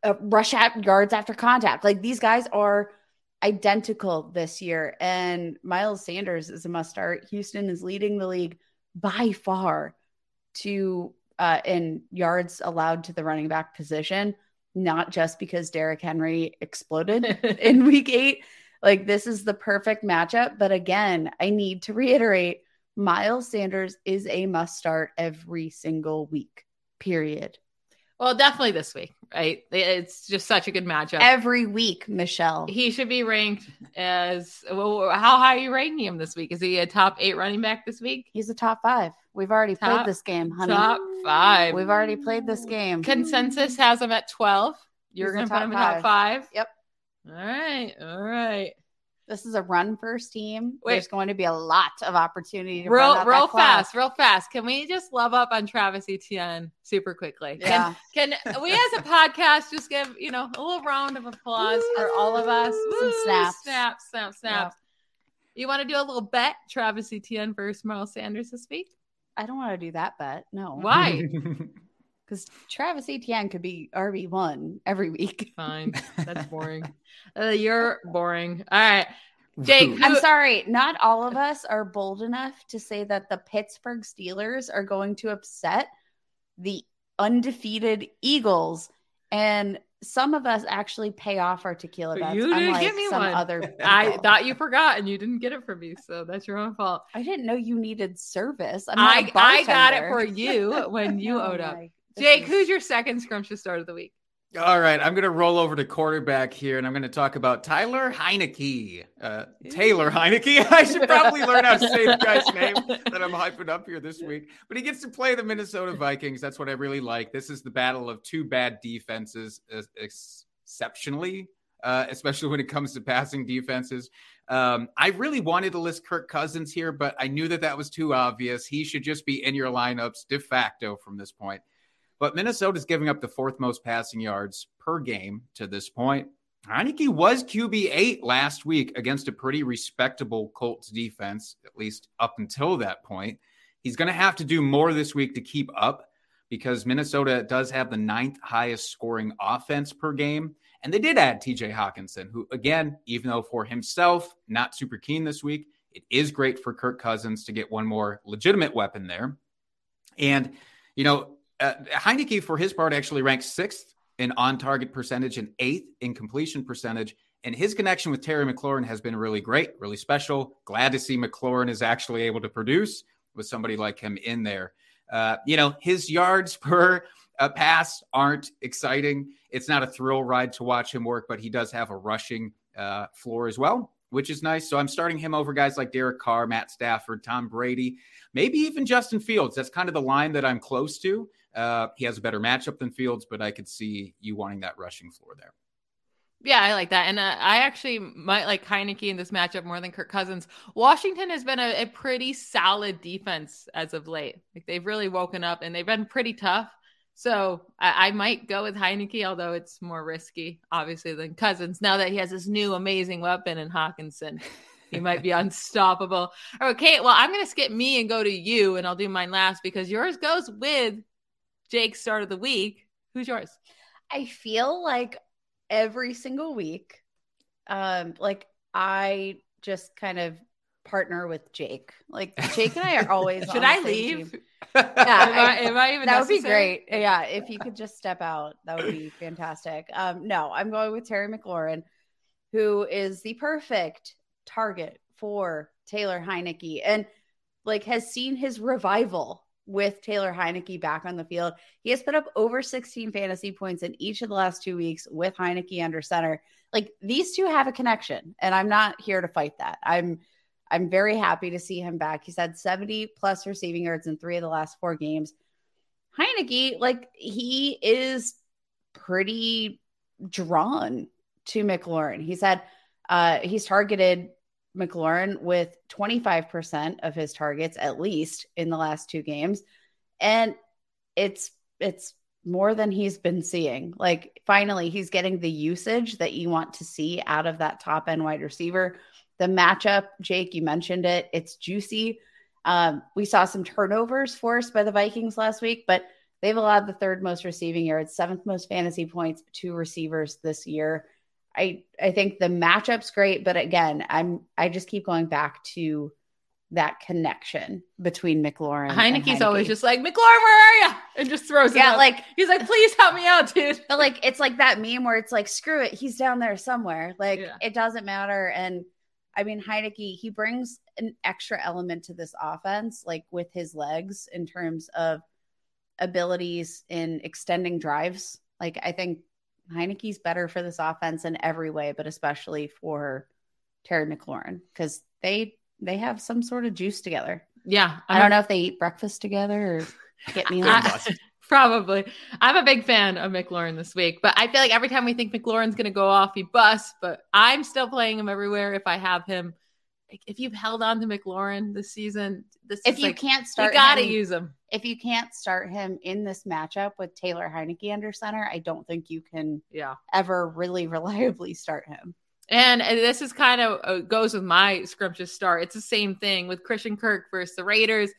Speaker 7: uh, rush at yards after contact. Like these guys are identical this year. And Miles Sanders is a must start. Houston is leading the league by far to uh, in yards allowed to the running back position, not just because Derrick Henry exploded <laughs> in week eight. Like this is the perfect matchup. But again, I need to reiterate Miles Sanders is a must start every single week, period.
Speaker 6: Well, definitely this week, right? It's just such a good matchup.
Speaker 7: Every week, Michelle.
Speaker 6: He should be ranked as well, how high are you ranking him this week? Is he a top eight running back this week?
Speaker 7: He's a top five. We've already
Speaker 6: Top-
Speaker 7: played this game, honey.
Speaker 6: Top five.
Speaker 7: We've already played this game.
Speaker 6: Consensus has him at 12. You're going to put him in
Speaker 7: top
Speaker 6: top five?
Speaker 7: Yep.
Speaker 6: All right. All right.
Speaker 7: This is a run first team.
Speaker 6: Wait.
Speaker 7: There's going to be a lot of opportunity to run
Speaker 6: Real,
Speaker 7: out
Speaker 6: real fast, real fast. Can we just love up on Travis Etienne super quickly?
Speaker 7: Yeah.
Speaker 6: Can, can we, as a podcast, just give you know a little round of applause for all of us?
Speaker 7: Some
Speaker 6: Woo,
Speaker 7: snaps.
Speaker 6: snaps, snaps, snaps. You want to do a little bet, Travis Etienne versus Miles Sanders this week?
Speaker 7: I don't want to do that bet. No.
Speaker 6: Why? <laughs>
Speaker 7: Because Travis Etienne could be RB1 every week.
Speaker 6: Fine, that's boring. <laughs> Uh, you're boring. All right, Jake.
Speaker 7: I'm sorry, not all of us are bold enough to say that the Pittsburgh Steelers are going to upset the undefeated Eagles. And some of us actually pay off our tequila bets.
Speaker 6: You didn't
Speaker 7: unlike
Speaker 6: give me
Speaker 7: some
Speaker 6: one.
Speaker 7: Other <laughs>
Speaker 6: I thought you forgot and you didn't get it from me, so that's your own fault.
Speaker 7: I didn't know you needed service. I'm not
Speaker 6: I
Speaker 7: a
Speaker 6: I got it for you when <laughs> you
Speaker 7: Oh
Speaker 6: owed up.
Speaker 7: My- this
Speaker 6: Jake,
Speaker 7: is-
Speaker 6: who's your second scrumptious start of the week?
Speaker 3: All right, I'm going to roll over to quarterback here, and I'm going to talk about Tyler Heinicke. Uh, Taylor Heinicke. <laughs> I should probably learn how to say the guy's <laughs> name that I'm hyping up here this week. But he gets to play the Minnesota Vikings. That's what I really like. This is the battle of two bad defenses, uh, exceptionally, uh, especially when it comes to passing defenses. Um, I really wanted to list Kirk Cousins here, but I knew that that was too obvious. He should just be in your lineups de facto from this point. But Minnesota's giving up the fourth most passing yards per game to this point. Heinicke was QB eight last week against a pretty respectable Colts defense, at least up until that point. He's going to have to do more this week to keep up because Minnesota does have the ninth highest scoring offense per game. And they did add TJ Hockenson, who, again, even though for himself, not super keen this week, it is great for Kirk Cousins to get one more legitimate weapon there. And, you know, uh, Heinicke, for his part, actually ranks sixth in on target percentage and eighth in completion percentage. And his connection with Terry McLaurin has been really great, really special. Glad to see McLaurin is actually able to produce with somebody like him in there. Uh, you know, his yards <laughs> per uh, pass aren't exciting. It's not a thrill ride to watch him work, but he does have a rushing uh, floor as well, which is nice. So I'm starting him over guys like Derek Carr, Matt Stafford, Tom Brady, maybe even Justin Fields. That's kind of the line that I'm close to. Uh, he has a better matchup than Fields, but I could see you wanting that rushing floor there.
Speaker 6: Yeah, I like that. And uh, I actually might like Heinicke in this matchup more than Kirk Cousins. Washington has been a, a pretty solid defense as of late. Like they've really woken up and they've been pretty tough. So I, I might go with Heinicke, although it's more risky, obviously, than Cousins. Now that he has this new amazing weapon in Hockenson, he might be <laughs> unstoppable. Okay, well, I'm going to skip me and go to you, and I'll do mine last because yours goes with Jake's start of the week. Who's yours?
Speaker 7: I feel like every single week, um, like I just kind of partner with Jake. Like Jake and I are always. <laughs>
Speaker 6: Should I leave?
Speaker 7: team. <laughs>
Speaker 6: Yeah, am I, am I even
Speaker 7: that would be great. Yeah, if you could just step out, that would be <clears throat> fantastic. Um, no, I'm going with Terry McLaurin, who is the perfect target for Taylor Heinicke, and like has seen his revival with Taylor Heinicke back on the field. He has put up over 16 fantasy points in each of the last two weeks with Heinicke under center. Like these two have a connection, and I'm not here to fight that. I'm I'm very happy to see him back. He's had 70 plus receiving yards in three of the last four games. Heinicke, like he is pretty drawn to McLaurin. He's had uh he's targeted McLaurin with 25% of his targets at least in the last two games. And it's it's more than he's been seeing. Like finally he's getting the usage that you want to see out of that top end wide receiver. The matchup, Jake, you mentioned it. It's juicy. Um, we saw some turnovers forced by the Vikings last week, but they've allowed the third most receiving yards, seventh most fantasy points to receivers this year. I I think the matchup's great, but again, I'm I just keep going back to that connection between McLaurin. and
Speaker 6: Heinicke's always just like, McLaurin, where are you? And just throws it
Speaker 7: yeah, like
Speaker 6: he's like, please help me out, dude.
Speaker 7: but like it's like that meme where it's like, screw it, he's down there somewhere. Like
Speaker 6: Yeah.
Speaker 7: it doesn't matter. And I mean, Heinicke, he brings an extra element to this offense, like with his legs in terms of abilities in extending drives. Like I think Heinicke's better for this offense in every way, but especially for Terry McLaurin because they they have some sort of juice together.
Speaker 6: Yeah.
Speaker 7: I don't know if they eat breakfast together or get me <laughs>
Speaker 6: I- <laughs> Probably. I'm a big fan of McLaurin this week, but I feel like every time we think McLaurin's going to go off, he busts. But I'm still playing him everywhere if I have him. Like, If you've held on to McLaurin this season, this
Speaker 7: if
Speaker 6: is
Speaker 7: you
Speaker 6: like,
Speaker 7: can't start,
Speaker 6: you got to
Speaker 7: him-
Speaker 6: use him.
Speaker 7: If you can't start him in this matchup with Taylor Heinicke under center, I don't think you can
Speaker 6: Yeah.
Speaker 7: ever really <laughs> reliably start him.
Speaker 6: And, and this is kind of uh, goes with my scrumptious start. It's the same thing with Christian Kirk versus the Raiders.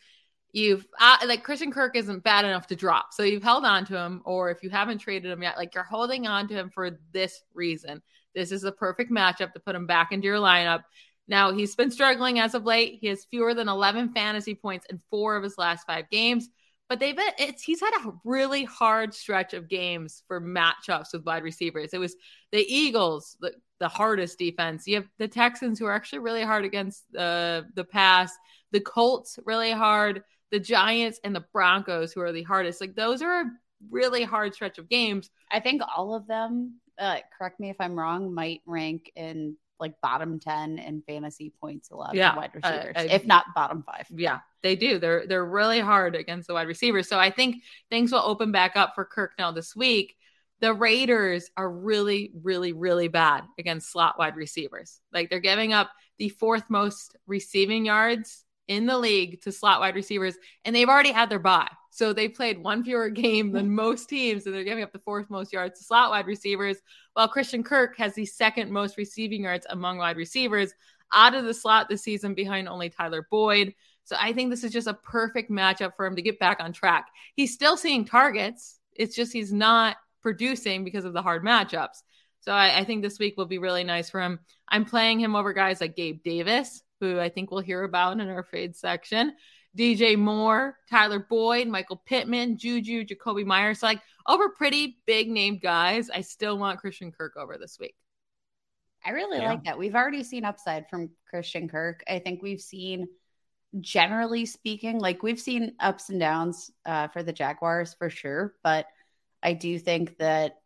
Speaker 6: You've uh, like Christian Kirk isn't bad enough to drop, so you've held on to him, or if you haven't traded him yet, like you're holding on to him for this reason. This is the perfect matchup to put him back into your lineup. Now he's been struggling as of late. He has fewer than 11 fantasy points in four of his last five games, but they've been it's he's had a really hard stretch of games for matchups with wide receivers. It was the Eagles, the, the hardest defense. You have the Texans who are actually really hard against uh, the pass. The Colts really hard. The Giants and the Broncos who are the hardest. Like those are a really hard stretch of games.
Speaker 7: I think all of them, uh, correct me if I'm wrong, might rank in like bottom 10 in fantasy points allowed
Speaker 6: Yeah,
Speaker 7: wide
Speaker 6: uh,
Speaker 7: receivers,
Speaker 6: I-
Speaker 7: if not bottom five.
Speaker 6: Yeah, they do. They're they're really hard against the wide receivers. So I think things will open back up for Kirk now this week. The Raiders are really, really, really bad against slot wide receivers. Like they're giving up the fourth most receiving yards in the league to slot wide receivers, and they've already had their bye. So they played one fewer game than <laughs> most teams, and they're giving up the fourth most yards to slot wide receivers, while Christian Kirk has the second most receiving yards among wide receivers out of the slot this season behind only Tyler Boyd. So I think this is just a perfect matchup for him to get back on track. He's still seeing targets. It's just he's not producing because of the hard matchups. So I, I think this week will be really nice for him. I'm playing him over guys like Gabe Davis, who I think we'll hear about in our fade section. DJ Moore, Tyler Boyd, Michael Pittman, Juju, Jakobi Meyers. So like over pretty big named guys. I still want Christian Kirk over this week.
Speaker 7: I really
Speaker 3: Yeah.
Speaker 7: like that. We've already seen upside from Christian Kirk. I think we've seen, generally speaking, like we've seen ups and downs uh, for the Jaguars for sure. But I do think that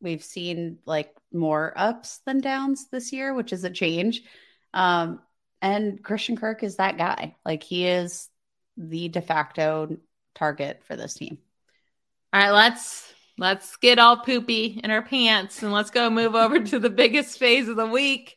Speaker 7: we've seen like more ups than downs this year, which is a change. Um, and Christian Kirk is that guy. Like he is the de facto target for this team.
Speaker 6: All right, let's let's get all poopy in our pants and let's go move <laughs> over to the biggest phase of the week.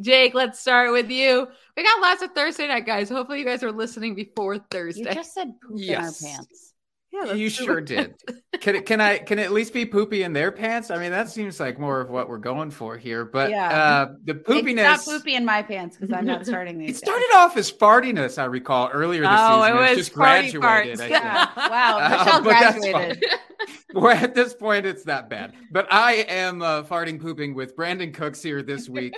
Speaker 6: Jake, let's start with you. We got lots of Thursday night guys. Hopefully, you guys are listening before Thursday.
Speaker 7: You just said poop
Speaker 3: Yes.
Speaker 7: in our pants.
Speaker 6: Yeah,
Speaker 3: You sure did. Can it, can I can it at least be poopy in their pants? I mean, that seems like more of what we're going for here. But
Speaker 7: Yeah.
Speaker 3: uh, the
Speaker 7: It's not poopy in my pants because I'm not starting <laughs> these.
Speaker 3: It started off as fartiness, I recall earlier this
Speaker 6: Oh,
Speaker 3: season.
Speaker 6: it
Speaker 3: It's
Speaker 6: was
Speaker 3: just
Speaker 6: party
Speaker 3: graduated.
Speaker 6: farts.
Speaker 3: I
Speaker 6: Yeah. <laughs>
Speaker 7: Wow,
Speaker 3: Uh, <laughs>
Speaker 7: Michelle graduated.
Speaker 3: well, at this point, it's that bad. But I am uh, farting pooping with Brandin Cooks here this week.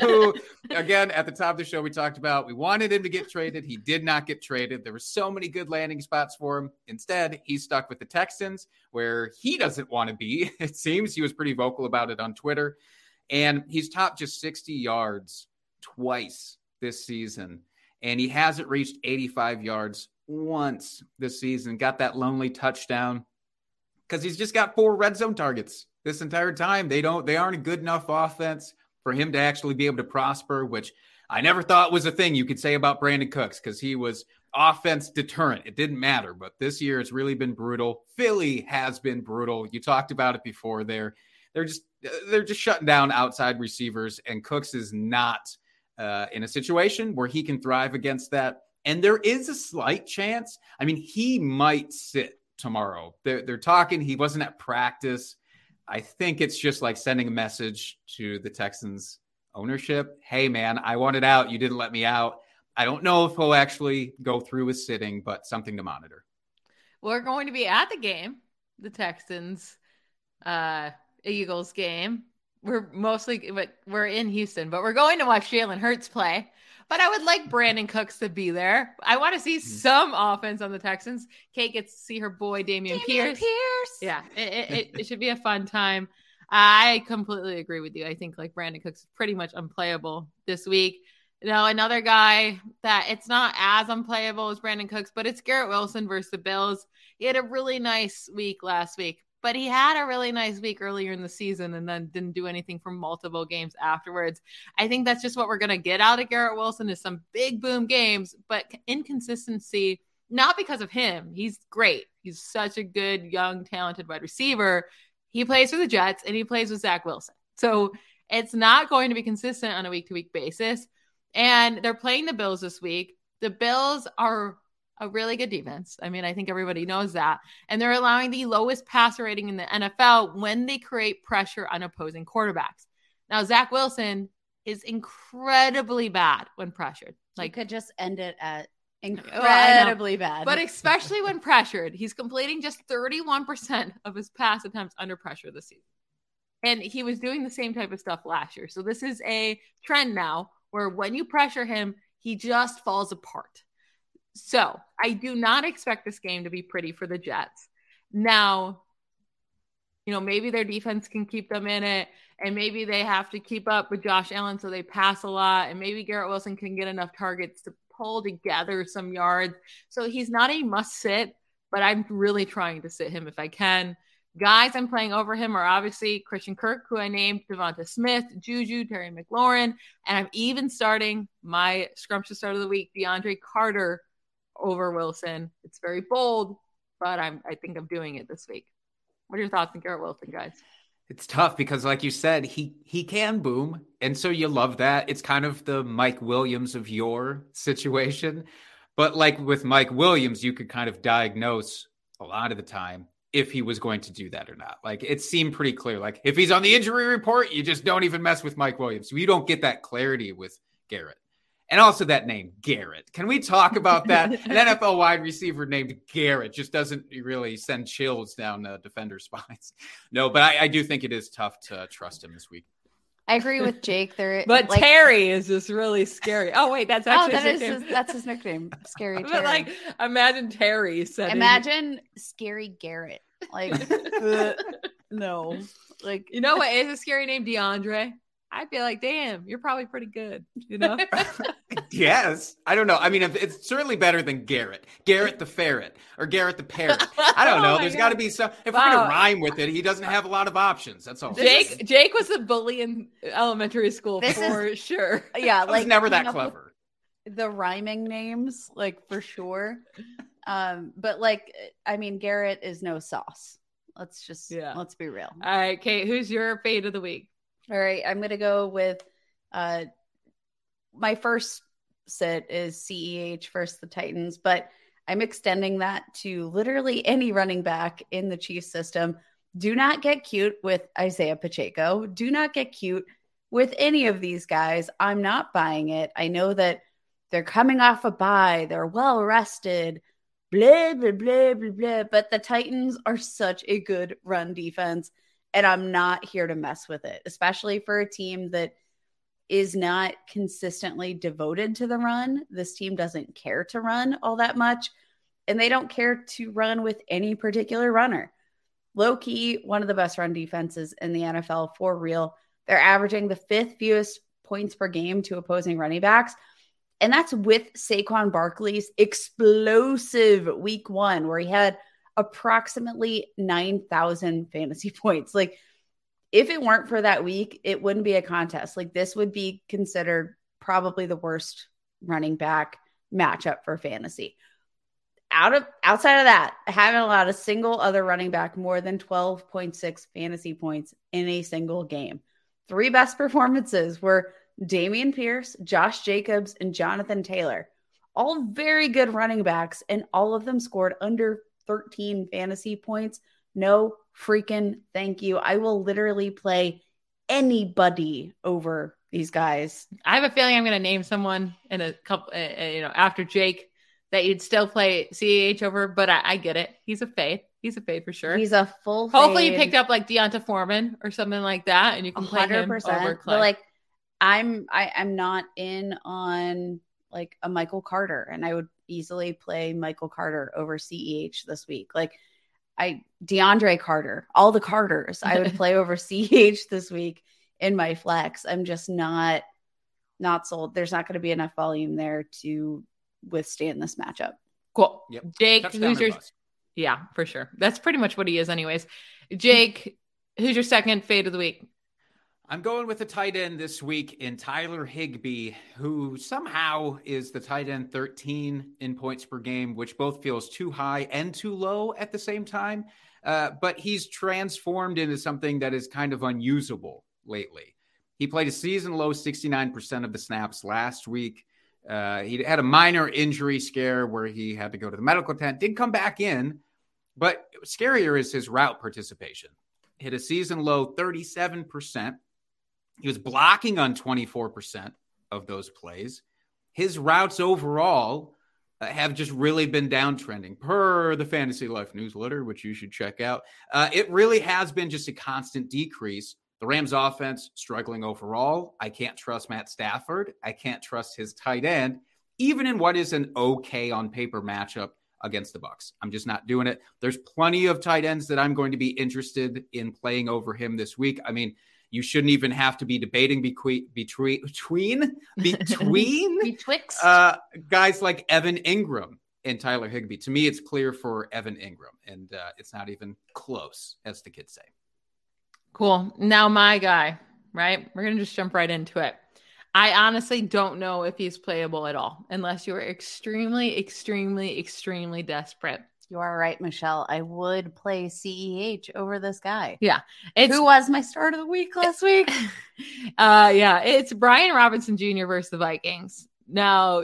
Speaker 3: who, again, at the top of the show, we talked about we wanted him to get traded. He did not get traded. There were so many good landing spots for him. Instead, he's stuck with the Texans, where he doesn't want to be. <laughs> It seems he was pretty vocal about it on Twitter. And he's topped just 60 yards twice this season. And he hasn't reached 85 yards once this season. Got that lonely touchdown because he's just got four red zone targets this entire time. They don't they aren't a good enough offense for him to actually be able to prosper, which I never thought was a thing you could say about Brandin Cooks because he was offense deterrent. It didn't matter, but this year it's really been brutal. Philly has been brutal. You talked about it before. They're they're just they're just shutting down outside receivers, and Cooks is not uh, in a situation where he can thrive against that. And there is a slight chance. I mean, he might sit tomorrow. They're, they're talking. He wasn't at practice. I think it's just like sending a message to the Texans ownership. Hey, man, I wanted out. You didn't let me out. I don't know if he'll actually go through with sitting, but something to monitor.
Speaker 6: We're going to be at the game, the Texans, uh, Eagles game. We're mostly, but we're in Houston, but we're going to watch Jalen Hurts play. But I would like Brandin Cooks to be there. I want to see mm-hmm. some offense on the Texans. Kate gets to see her boy Dameon, Dameon Pierce.
Speaker 7: Pierce.
Speaker 6: Yeah, it, it, it should be a fun time. I completely agree with you. I think like Brandin Cooks is pretty much unplayable this week. Now, another guy that it's not as unplayable as Brandin Cooks, but it's Garrett Wilson versus the Bills. He had a really nice week last week, but he had a really nice week earlier in the season and then didn't do anything for multiple games afterwards. I think that's just what we're going to get out of Garrett Wilson is some big boom games, but inconsistency not because of him. He's great. He's such a good young talented wide receiver. He plays for the Jets and he plays with Zach Wilson. So it's not going to be consistent on a week to week basis. And they're playing the Bills this week. The Bills are a really good defense. I mean, I think everybody knows that. And they're allowing the lowest passer rating in the NFL when they create pressure on opposing quarterbacks. Now, Zach Wilson is incredibly bad when pressured.
Speaker 7: Like, you could just end it at incredibly bad.
Speaker 6: But <laughs> especially when pressured, he's completing just 31% of his pass attempts under pressure this season. And he was doing the same type of stuff last year. So this is a trend now where when you pressure him, he just falls apart. So I do not expect this game to be pretty for the Jets. Now, you know, maybe their defense can keep them in it, and maybe they have to keep up with Josh Allen so they pass a lot, and maybe Garrett Wilson can get enough targets to pull together some yards. So he's not a must sit, but I'm really trying to sit him if I can. Guys, I'm playing over him are obviously Christian Kirk, who I named, DeVonta Smith, Juju, Terry McLaurin, and I'm even starting my scrumptious start of the week, DeAndre Carter over Wilson. It's very bold, but I'm I think I'm doing it this week. What are your thoughts on Garrett Wilson, guys?
Speaker 3: It's tough because, like you said, he he can boom, and so you love that. It's kind of the Mike Williams of your situation, but like with Mike Williams, you could kind of diagnose a lot of the time if he was going to do that or not. Like it seemed pretty clear. Like if he's on the injury report, you just don't even mess with Mike Williams. You don't get that clarity with Garrett and also that name Garrett. Can we talk about that? An <laughs> NFL wide receiver named Garrett just doesn't really send chills down uh, defender <laughs> spines. No, but I, I, do think it is tough to trust him this week.
Speaker 7: I agree with Jake. There, <laughs>
Speaker 6: but like, Terry is just really scary. Oh wait, that's oh, actually
Speaker 7: oh, that his his, that's his nickname. <laughs> Scary. Terry.
Speaker 6: But like, imagine Terry said.
Speaker 7: Imagine scary Garrett. Like, <laughs> uh, no, like
Speaker 6: you know what is a scary name? DeAndre. I'd be like, damn, you're probably pretty good, you know? <laughs>
Speaker 3: yes. I don't know. I mean, it's certainly better than Garrett, Garrett the ferret, or Garrett the parrot. I don't <laughs> know. oh There's got to be some. If wow. we're going to rhyme with it, he doesn't have a lot of options. That's all.
Speaker 6: Jake, Jake was a bully in elementary school this for is, sure.
Speaker 7: Yeah.
Speaker 3: Like, never that clever.
Speaker 7: The rhyming names, like for sure. Um, but like, I mean, Garrett is no sauce. Let's just, yeah. let's be real.
Speaker 6: All right, Kate, who's your fade of the week?
Speaker 7: All right, I'm going to go with uh, my first sit is CEH versus the Titans, but I'm extending that to literally any running back in the Chiefs system. Do not get cute with Isiah Pacheco. Do not get cute with any of these guys. I'm not buying it. I know that they're coming off a bye, they're well rested, blah, blah, blah, blah, blah. But the Titans are such a good run defense. And I'm not here to mess with it, especially for a team that is not consistently devoted to the run. This team doesn't care to run all that much, and they don't care to run with any particular runner. Low key, one of the best run defenses in the NFL for real. They're averaging the fifth fewest points per game to opposing running backs. And that's with Saquon Barkley's explosive week one, where he had approximately 9,000 fantasy <laughs> points. Like, if it weren't for that week, it wouldn't be a contest. Like, this would be considered probably the worst running back matchup for fantasy. Out of outside of that, I haven't allowed a single other running back more than 12.6 fantasy points in a single game. Three best <laughs> performances were Dameon Pierce, Josh Jacobs, and Jonathan Taylor. All very good running backs, and all of them scored under 13 fantasy points. No freaking thank you. I will literally play anybody over these guys.
Speaker 6: I have a feeling I'm going to name someone in a couple, uh, you know, after Jake that you'd still play CEH over, but I, I, get it. He's a fade. He's a fade for sure.
Speaker 7: He's a full.
Speaker 6: Hopefully, fade. you picked up like D'Onta Foreman or something like that, and you can 100%, play him over Clay.
Speaker 7: But like, I'm I, I'm not in on like a Michael Carter, and I would easily play Michael Carter over CEH this week. Like I DeAndre Carter, all the Carters, I would <laughs> play over CEH this week in my flex. I'm just not not sold. There's not going to be enough volume there to withstand this matchup.
Speaker 6: Cool. Yep. Jake, Touchdown who's your yeah, for sure. That's pretty much what he is, anyways. Jake, who's your second fade of the week?
Speaker 3: I'm going with the tight end this week in Tyler Higbee, who somehow is the tight end 13 in points per game, which both feels too high and too low at the same time. Uh, but he's transformed into something that is kind of unusable lately. He played a season low 69% of the snaps last week. Uh, he had a minor injury scare where he had to go to the medical tent, did come back in, but scarier is his route participation. Hit a season low 37%. He was blocking on 24% of those plays. His routes overall uh, have just really been downtrending per the Fantasy Life newsletter, which you should check out. Uh, it really has been just a constant decrease. The Rams offense struggling overall. I can't trust Matt Stafford. I can't trust his tight end, even in what is an okay on paper matchup against the Bucs. I'm just not doing it. There's plenty of tight ends that I'm going to be interested in playing over him this week. I mean, you shouldn't even have to be debating between between between <laughs> between
Speaker 7: betwixt
Speaker 3: uh, guys like Evan Engram and Tyler Higbee. To me, it's clear for Evan Engram, and uh, it's not even close, as the kids say.
Speaker 6: Cool. Now, my guy, right? We're gonna just jump right into it. I honestly don't know if he's playable at all, unless you are extremely, extremely, extremely desperate.
Speaker 7: You are right, Michelle. I would play CEH over this guy.
Speaker 6: Yeah.
Speaker 7: It's, Who was my start of the week <laughs> last week?
Speaker 6: uh yeah, it's Brian Robinson Jr. versus the Vikings. Now,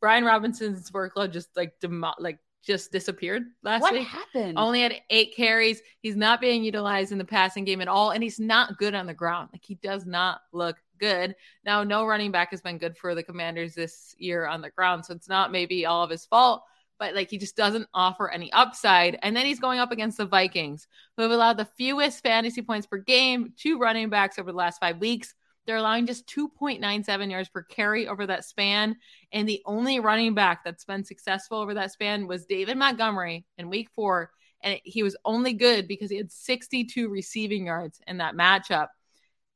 Speaker 6: Brian Robinson's workload just like demo- like just disappeared last
Speaker 7: what
Speaker 6: week.
Speaker 7: What happened?
Speaker 6: Only had eight carries. He's not being utilized in the passing game at all, and he's not good on the ground. Like he does not look good. Now, no running back has been good for the Commanders this year on the ground, so it's not maybe all of his fault but like he just doesn't offer any upside. And then he's going up against the Vikings, who have allowed the fewest fantasy points per game to running backs over the last five weeks. They're allowing just 2.97 yards per carry over that span. And the only running back that's been successful over that span was David Montgomery in week four. And he was only good because he had 62 receiving yards in that matchup.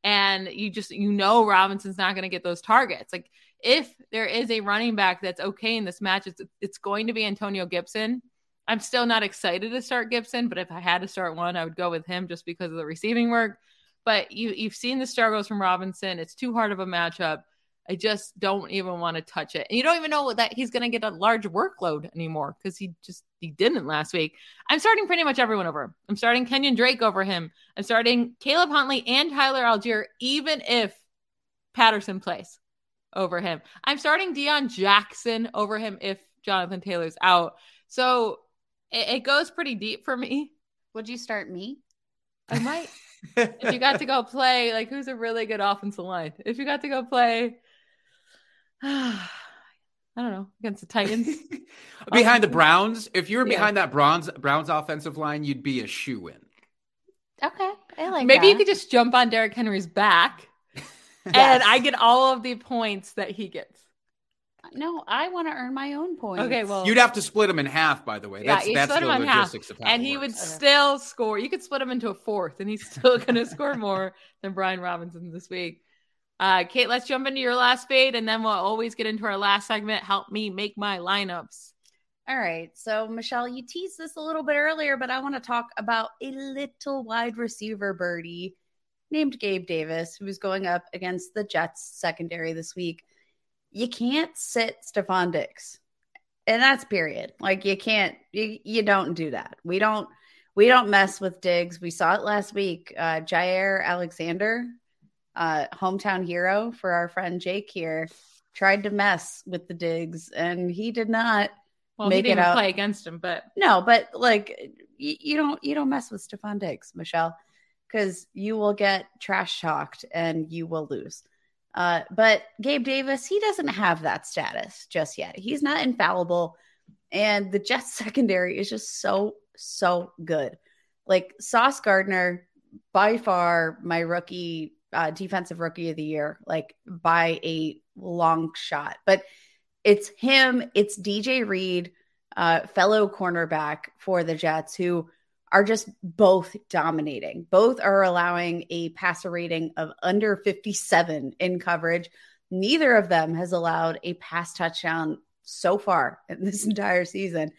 Speaker 6: And you just, you know, Robinson's not going to get those targets. Like if there is a running back that's okay in this match, it's, it's going to be Antonio Gibson. I'm still not excited to start Gibson, but if I had to start one, I would go with him just because of the receiving work. But you, you've seen the struggles from Robinson. It's too hard of a matchup. I just don't even want to touch it. And you don't even know that he's going to get a large workload anymore because he just he didn't last week. I'm starting pretty much everyone over him. I'm starting Kenyan Drake over him. I'm starting Caleb Huntley and Tyler Allgeier, even if Patterson plays over him. I'm starting Deon Jackson over him if Jonathan Taylor's out. So it, it goes pretty deep for me.
Speaker 7: Would you start me?
Speaker 6: I might. <laughs> if you got to go play, like who's a really good offensive line? If you got to go play, <sighs> I don't know against the Titans. <laughs>
Speaker 3: behind the Browns, if you were
Speaker 6: Yeah.
Speaker 3: behind that Browns Browns offensive line, you'd be a shoe in.
Speaker 7: Okay, I like.
Speaker 6: Maybe you could just jump on Derrick Henry's back, and I get all of the points that he gets.
Speaker 7: No, I want to earn my own points.
Speaker 6: Okay, well,
Speaker 3: You'd have to split them in half, by the way.
Speaker 6: yeah,
Speaker 3: That's
Speaker 6: you
Speaker 3: that's
Speaker 6: split
Speaker 3: the
Speaker 6: him in half,
Speaker 3: of how
Speaker 6: and
Speaker 3: it
Speaker 6: he would
Speaker 3: works.
Speaker 6: still score. You could split him into a fourth, and he's <laughs> still going to score more than Brian Robinson this week. Uh, Kate, let's jump into your last fade, and then we'll always get into our last segment. Help me make my lineups.
Speaker 7: All right. So, Michelle, you teased this a little bit earlier, but I want to talk about a little wide receiver birdie named Gabe Davis, who's going up against the Jets secondary this week. You can't sit Stefon Diggs. And that's period. Like you can't you, you don't do that. We don't we don't mess with Diggs. We saw it last week. Uh Jaire Alexander, uh hometown hero for our friend Jake here, tried to mess with the Diggs and he did not
Speaker 6: Well,
Speaker 7: make
Speaker 6: he didn't
Speaker 7: it out.
Speaker 6: play against him, but
Speaker 7: No, but like you, you don't you don't mess with Stefon Diggs, Michelle, because you will get trash talked and you will lose. Uh, but Gabe Davis, he doesn't have that status just yet. He's not infallible, and the Jets <laughs> secondary is just so so good. Like Sauce Gardner, by far my rookie uh, defensive rookie of the year, like by a long shot. But it's him, it's DJ Reed, uh, fellow cornerback for the Jets, who are just both dominating. Both are allowing a passer rating of under 57 in coverage. Neither of them has allowed a pass touchdown so far <laughs> in this entire season.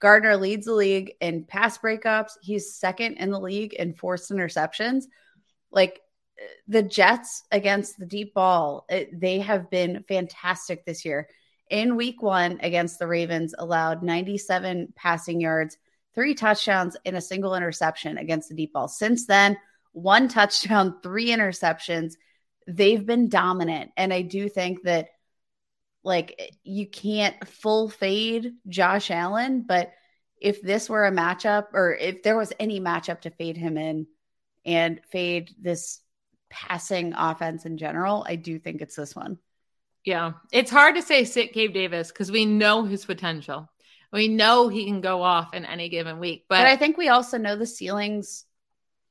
Speaker 7: Gardner leads the league in pass breakups. He's second in the league in forced interceptions. Like the Jets against the deep ball, it, they have been fantastic this year. In week one against the Ravens, allowed 97 passing yards, three touchdowns, and a single interception against the deep ball. Since then, one touchdown, <laughs> three interceptions. They've been dominant. And I do think that like you can't full fade Josh Allen, but if this were a matchup or if there was any matchup to fade him in and fade this passing offense in general, I do think it's this one.
Speaker 6: Yeah, it's hard to say sit Gabe Davis because we know his potential. We know he can go off in any given week, but,
Speaker 7: But, I think we also know the ceilings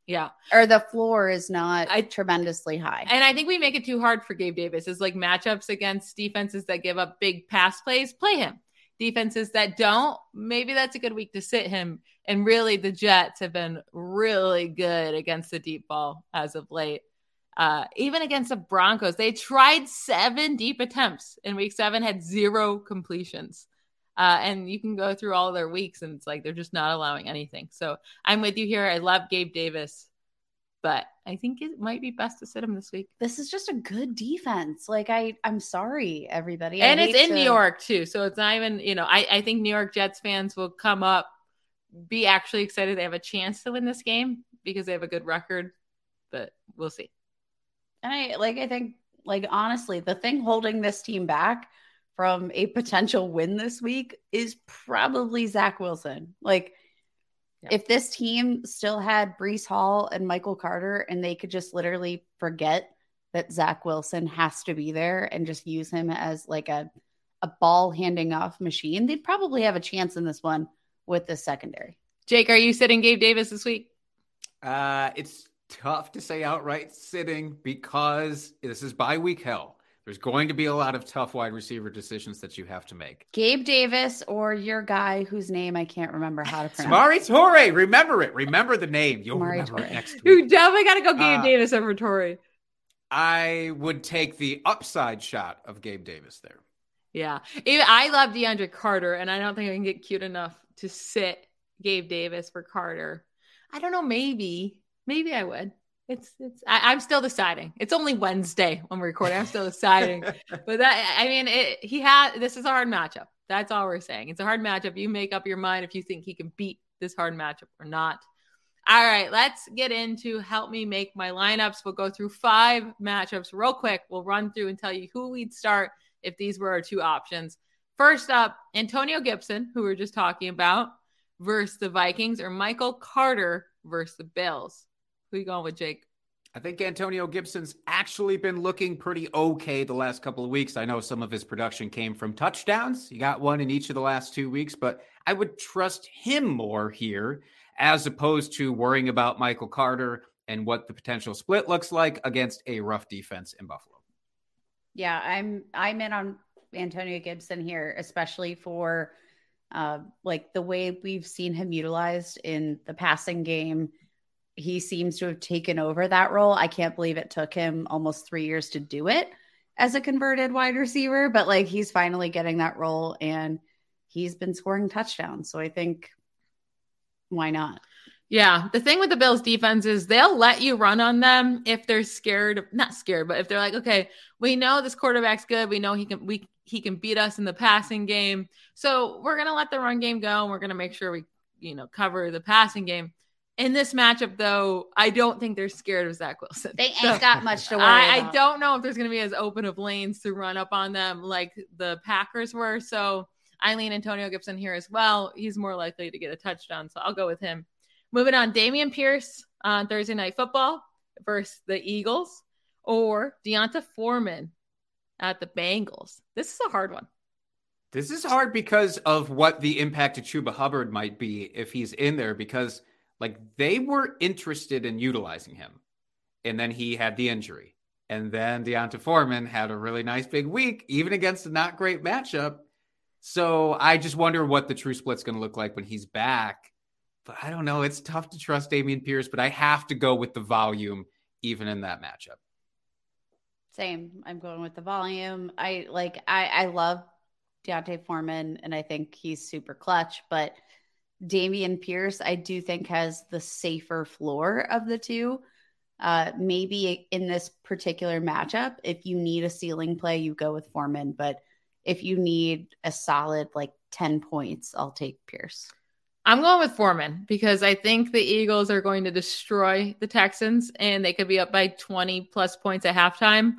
Speaker 6: yeah,
Speaker 7: or the floor is not
Speaker 6: I-
Speaker 7: tremendously high.
Speaker 6: and I think we make it too hard for Gabe Davis. Is like matchups against defenses that give up big pass plays, play him. Defenses that don't, maybe that's a good week to sit him. And really, the Jets have been really good against the deep ball as of late. Uh, even against the Broncos, they tried seven deep attempts in week seven, had zero completions. Uh, and you can go through all their weeks, and it's like they're just not allowing anything. So I'm with you here. I love Gabe Davis, but I think it might be best to sit him this week.
Speaker 7: this is just a good defense. Like I, I'm sorry, everybody. I
Speaker 6: and it's in
Speaker 7: to-
Speaker 6: New York too. So it's not even, you know, I, I think New York Jets fans will come up, be actually excited they have a chance to win this game because they have a good record, but we'll see.
Speaker 7: And I like I think like honestly, the thing holding this team back from a potential win this week is probably Zach Wilson. Like
Speaker 6: Yeah.
Speaker 7: if this team still had Breece Hall and Michael Carter and they could just literally forget that Zach Wilson has to be there and just use him as like a a ball handing off machine, they'd probably have a chance in this one with the secondary.
Speaker 6: Jake, are you sitting Gabe Davis this week?
Speaker 3: Uh, it's tough to say outright sitting because this is bye week hell. There's going to be a lot of tough wide receiver decisions that you have to make.
Speaker 7: Gabe Davis or your guy whose name I can't remember how to <laughs> pronounce.
Speaker 3: Samori Toure, remember it. Remember the name. You'll
Speaker 7: Samori
Speaker 3: remember it
Speaker 7: Toure.
Speaker 3: next
Speaker 6: You definitely got to go Gabe
Speaker 3: Uh,
Speaker 6: Davis over Torrey.
Speaker 3: I would take the upside shot of Gabe Davis there.
Speaker 6: Yeah. I love DeAndre Carter, and I don't think I can get cute enough to sit Gabe Davis for Carter. I don't know. Maybe, maybe I would. It's, it's, I, I'm still deciding. It's only Wednesday when we're recording. I'm still deciding. <laughs> but that, I mean, it, he had, this is a hard matchup. That's all we're saying. It's a hard matchup. You make up your mind if you think he can beat this hard matchup or not. All right, let's get into help me make my lineups. We'll go through five matchups real quick. We'll run through and tell you who we'd start if these were our two options. First up, Antonio Gibson, who we are just talking about, versus the Vikings, or Michael Carter versus the Bills. Who you going with, Jake?
Speaker 3: I think Antonio Gibson's actually been looking pretty okay the last couple of weeks. I know some of his production came from touchdowns. He got one in each of the last two weeks, but I would trust him more here as opposed to worrying about Michael Carter and what the potential split looks like against a rough defense in Buffalo.
Speaker 7: Yeah, I'm I'm in on Antonio Gibson here, especially for uh, like the way we've seen him utilized in the passing game. He seems to have taken over that role. I can't believe it took him almost three years to do it as a converted wide receiver, but like he's finally getting that role and he's been scoring touchdowns. So I think why not?
Speaker 6: Yeah, the thing with the Bills defense is they'll let you run on them if they're scared, not scared, but if they're like, okay, we know this quarterback's good, we know he can we he can beat us in the passing game. So, we're going to let the run game go and we're going to make sure we, you know, cover the passing game. In this matchup, though, I don't think they're scared of Zach Wilson.
Speaker 7: They ain't so, got much to worry
Speaker 6: I,
Speaker 7: about.
Speaker 6: I don't know if there's going to be as open of lanes to run up on them like the Packers were. So, I lean Antonio Gibson here as well. He's more likely to get a touchdown, so I'll go with him. Moving on, Dameon Pierce on Thursday Night Football versus the Eagles, or D'Onta Foreman at the Bengals. This is a hard one.
Speaker 3: This is hard because of what the impact of Chuba Hubbard might be if he's in there, because like they were interested in utilizing him, and then he had the injury, and then D'Onta Foreman had a really nice big week, even against a not great matchup. So I just wonder what the true split's going to look like when he's back but I don't know. It's tough to trust Dameon Pierce, but I have to go with the volume even in that matchup.
Speaker 7: Same. I'm going with the volume. I like I I love D'Onta Foreman and I think he's super clutch, but Dameon Pierce, I do think has the safer floor of the two. Uh, maybe in this particular matchup, if you need a ceiling play, you go with Foreman. But if you need a solid like 10 points, I'll take Pierce.
Speaker 6: I'm going with Foreman because I think the Eagles are going to destroy the Texans and they could be up by 20 plus points at halftime.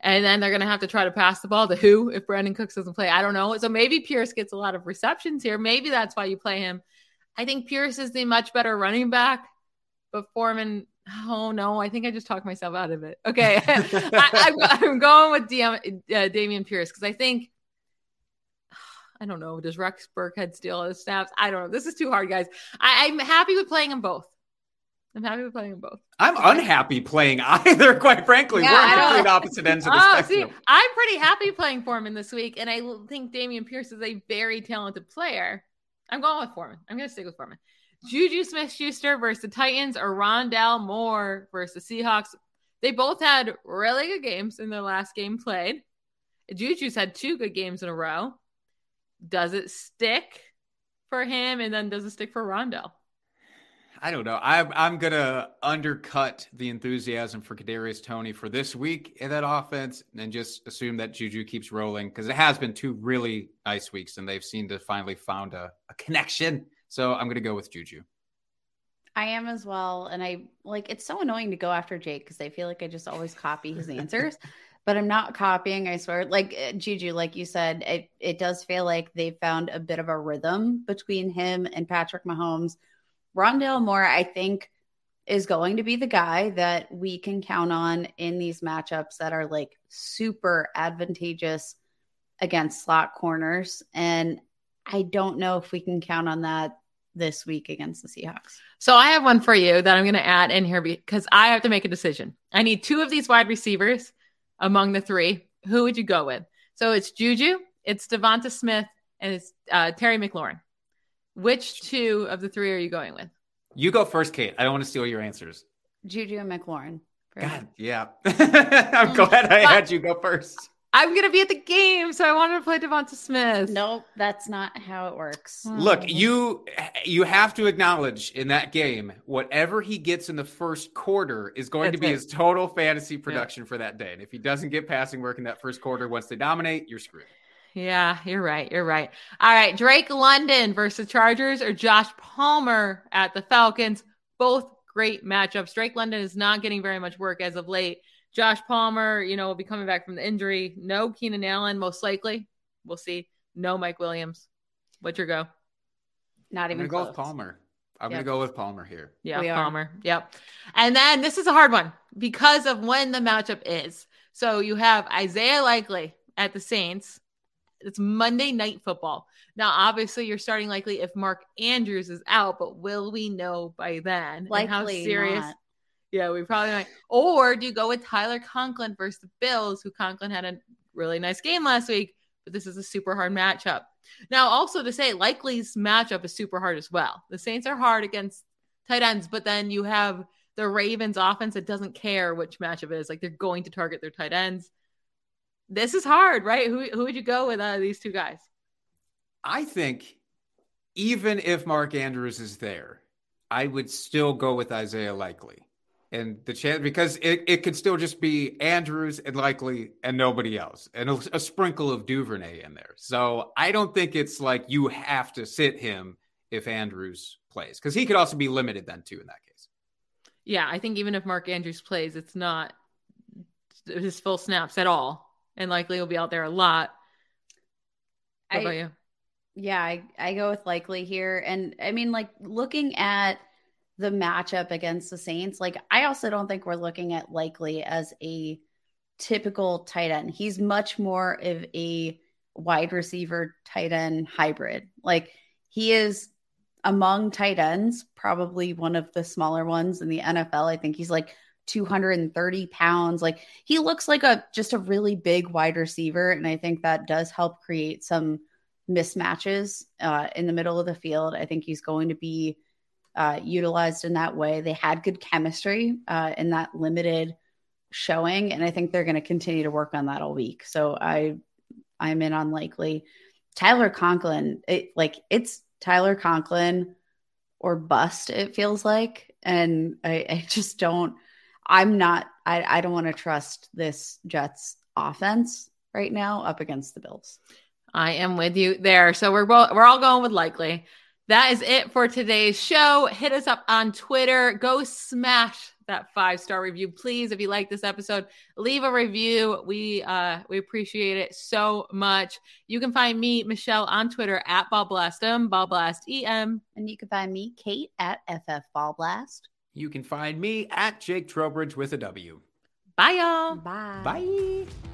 Speaker 6: And then they're going to have to try to pass the ball to who if Brandin Cooks doesn't play? I don't know. So maybe Pierce gets a lot of receptions here. Maybe that's why you play him. I think Pierce is the much better running back, but Foreman, oh no, I think I just talked myself out of it. Okay. <laughs> <laughs> I, am going with Dam- uh, Dameon Pierce because I think <sighs> I don't know. Does Rex Burkhead steal his snaps? I don't know. This is too hard, guys. I, am happy with playing them both. I'm happy with playing them both.
Speaker 3: I'm unhappy playing <laughs> either, quite frankly. Yeah, We're on complete opposite ends of the oh, spectrum. See,
Speaker 6: I'm pretty happy playing Foreman this week, and I think Dameon Pierce is a very talented player. I'm going with Foreman. I'm going to stick with Foreman. Juju Smith Schuster versus the Titans or Rondale Moore versus the Seahawks. They both had really good games in their last game played. Juju's had two good games in a row does it stick for him and then does it stick for Rondale?
Speaker 3: I don't know. I'm I'm gonna undercut the enthusiasm for Kadarius Toney for this week in that offense, and just assume that Juju keeps rolling because it has been two really nice weeks, and they've seemed to finally found a, a connection. So I'm gonna go with Juju.
Speaker 7: I am as well, and I like. It's so annoying to go after Jake because I feel like I just always copy his <laughs> answers but I'm not copying. I swear. Like uh, Juju, like you said, it it does feel like they found a bit of a rhythm between him and Patrick Mahomes. Rondale Moore, I think, is going to be the guy that we can count on in these matchups that are like super advantageous against slot corners. And I don't know if we can count on that this week against the Seahawks.
Speaker 6: So I have one for you that I'm going to add in here because I have to make a decision. I need two of these wide receivers among the three, who would you go with? So it's Juju, it's DeVonta Smith, and it's uh, Terry McLaurin. Which two of the three are you going with?
Speaker 3: You go first, Kate. I don't want to steal your answers.
Speaker 7: Juju and McLaurin.
Speaker 3: God, yeah. <laughs> I'm glad I had you go first.
Speaker 6: I'm gonna be at the game, so I wanted to play DeVonta Smith.
Speaker 7: Nope, that's not how it works.
Speaker 3: Look, you you have to acknowledge in that game, whatever he gets in the first quarter is going that's to be it. his total fantasy production yeah. for that day. And if he doesn't get passing work in that first quarter, once they dominate, you're screwed.
Speaker 6: Yeah, you're right. You're right. All right, Drake London versus Chargers or Josh Palmer at the Falcons. Both great matchups. Drake London is not getting very much work as of late. Josh Palmer, you know, will be coming back from the injury. No Keenan Allen, most likely. We'll see. No Mike Williams. What's your go?
Speaker 7: Not even
Speaker 3: close. Go with Palmer. I'm
Speaker 6: Yep.
Speaker 3: gonna go with Palmer here.
Speaker 6: Yeah,
Speaker 7: We are.
Speaker 6: Palmer. Yep. And then this is a hard one because of when the matchup is. So you have Isaiah Likely at the Saints. It's Monday night football. Now, obviously, you're starting likely if Mark Andrews is out, but will we know by then? And how
Speaker 7: Likely
Speaker 6: serious?
Speaker 7: not.
Speaker 6: Yeah, we probably might. Or do you go with Tyler Conklin versus the Bills, who Conklin had a really nice game last week, but this is a super hard matchup. Now, also to say, Likely's matchup is super hard as well. The Saints are hard against tight ends, but then you have the Ravens offense that doesn't care which matchup it is. Like they're going to target their tight ends. This is hard, right? Who who would you go with uh, these two guys?
Speaker 3: I think even if Mark Andrews is there, I would still go with Isaiah Likely. And the chance because it, it could still just be Andrews and Likely and nobody else, and a, a sprinkle of Duvernay in there. So I don't think it's like you have to sit him if Andrews plays because he could also be limited then too in that case.
Speaker 6: Yeah, I think even if Mark Andrews plays, it's not his full snaps at all, and likely he'll be out there a lot. What
Speaker 7: I-
Speaker 6: about you?
Speaker 7: Yeah, I, I go with likely here. And I mean, like looking at the matchup against the Saints, like I also don't think we're looking at likely as a typical tight end. He's much more of a wide receiver tight end hybrid. Like he is among tight ends, probably one of the smaller ones in the NFL. I think he's like 230 pounds. Like he looks like a just a really big wide receiver. And I think that does help create some mismatches uh, in the middle of the field. I think he's going to be uh, utilized in that way. They had good chemistry uh, in that limited showing, and I think they're going to continue to work on that all week. So I, I'm in on likely Tyler Conklin. It like it's Tyler Conklin or bust. It feels like, and I, I just don't. I'm not. I, I don't want to trust this Jets offense right now up against the Bills.
Speaker 6: I am with you there. So we're both we're all going with likely. That is it for today's show. Hit us up on Twitter. Go smash that five star review, please. If you like this episode, leave a review. We uh we appreciate it so much. You can find me, Michelle, on Twitter at Ballblastem, Ballblast EM.
Speaker 7: And you can find me, Kate, at FF Ball Blast.
Speaker 3: You can find me at Jake Trowbridge with a W.
Speaker 6: Bye, y'all.
Speaker 7: Bye.
Speaker 3: Bye.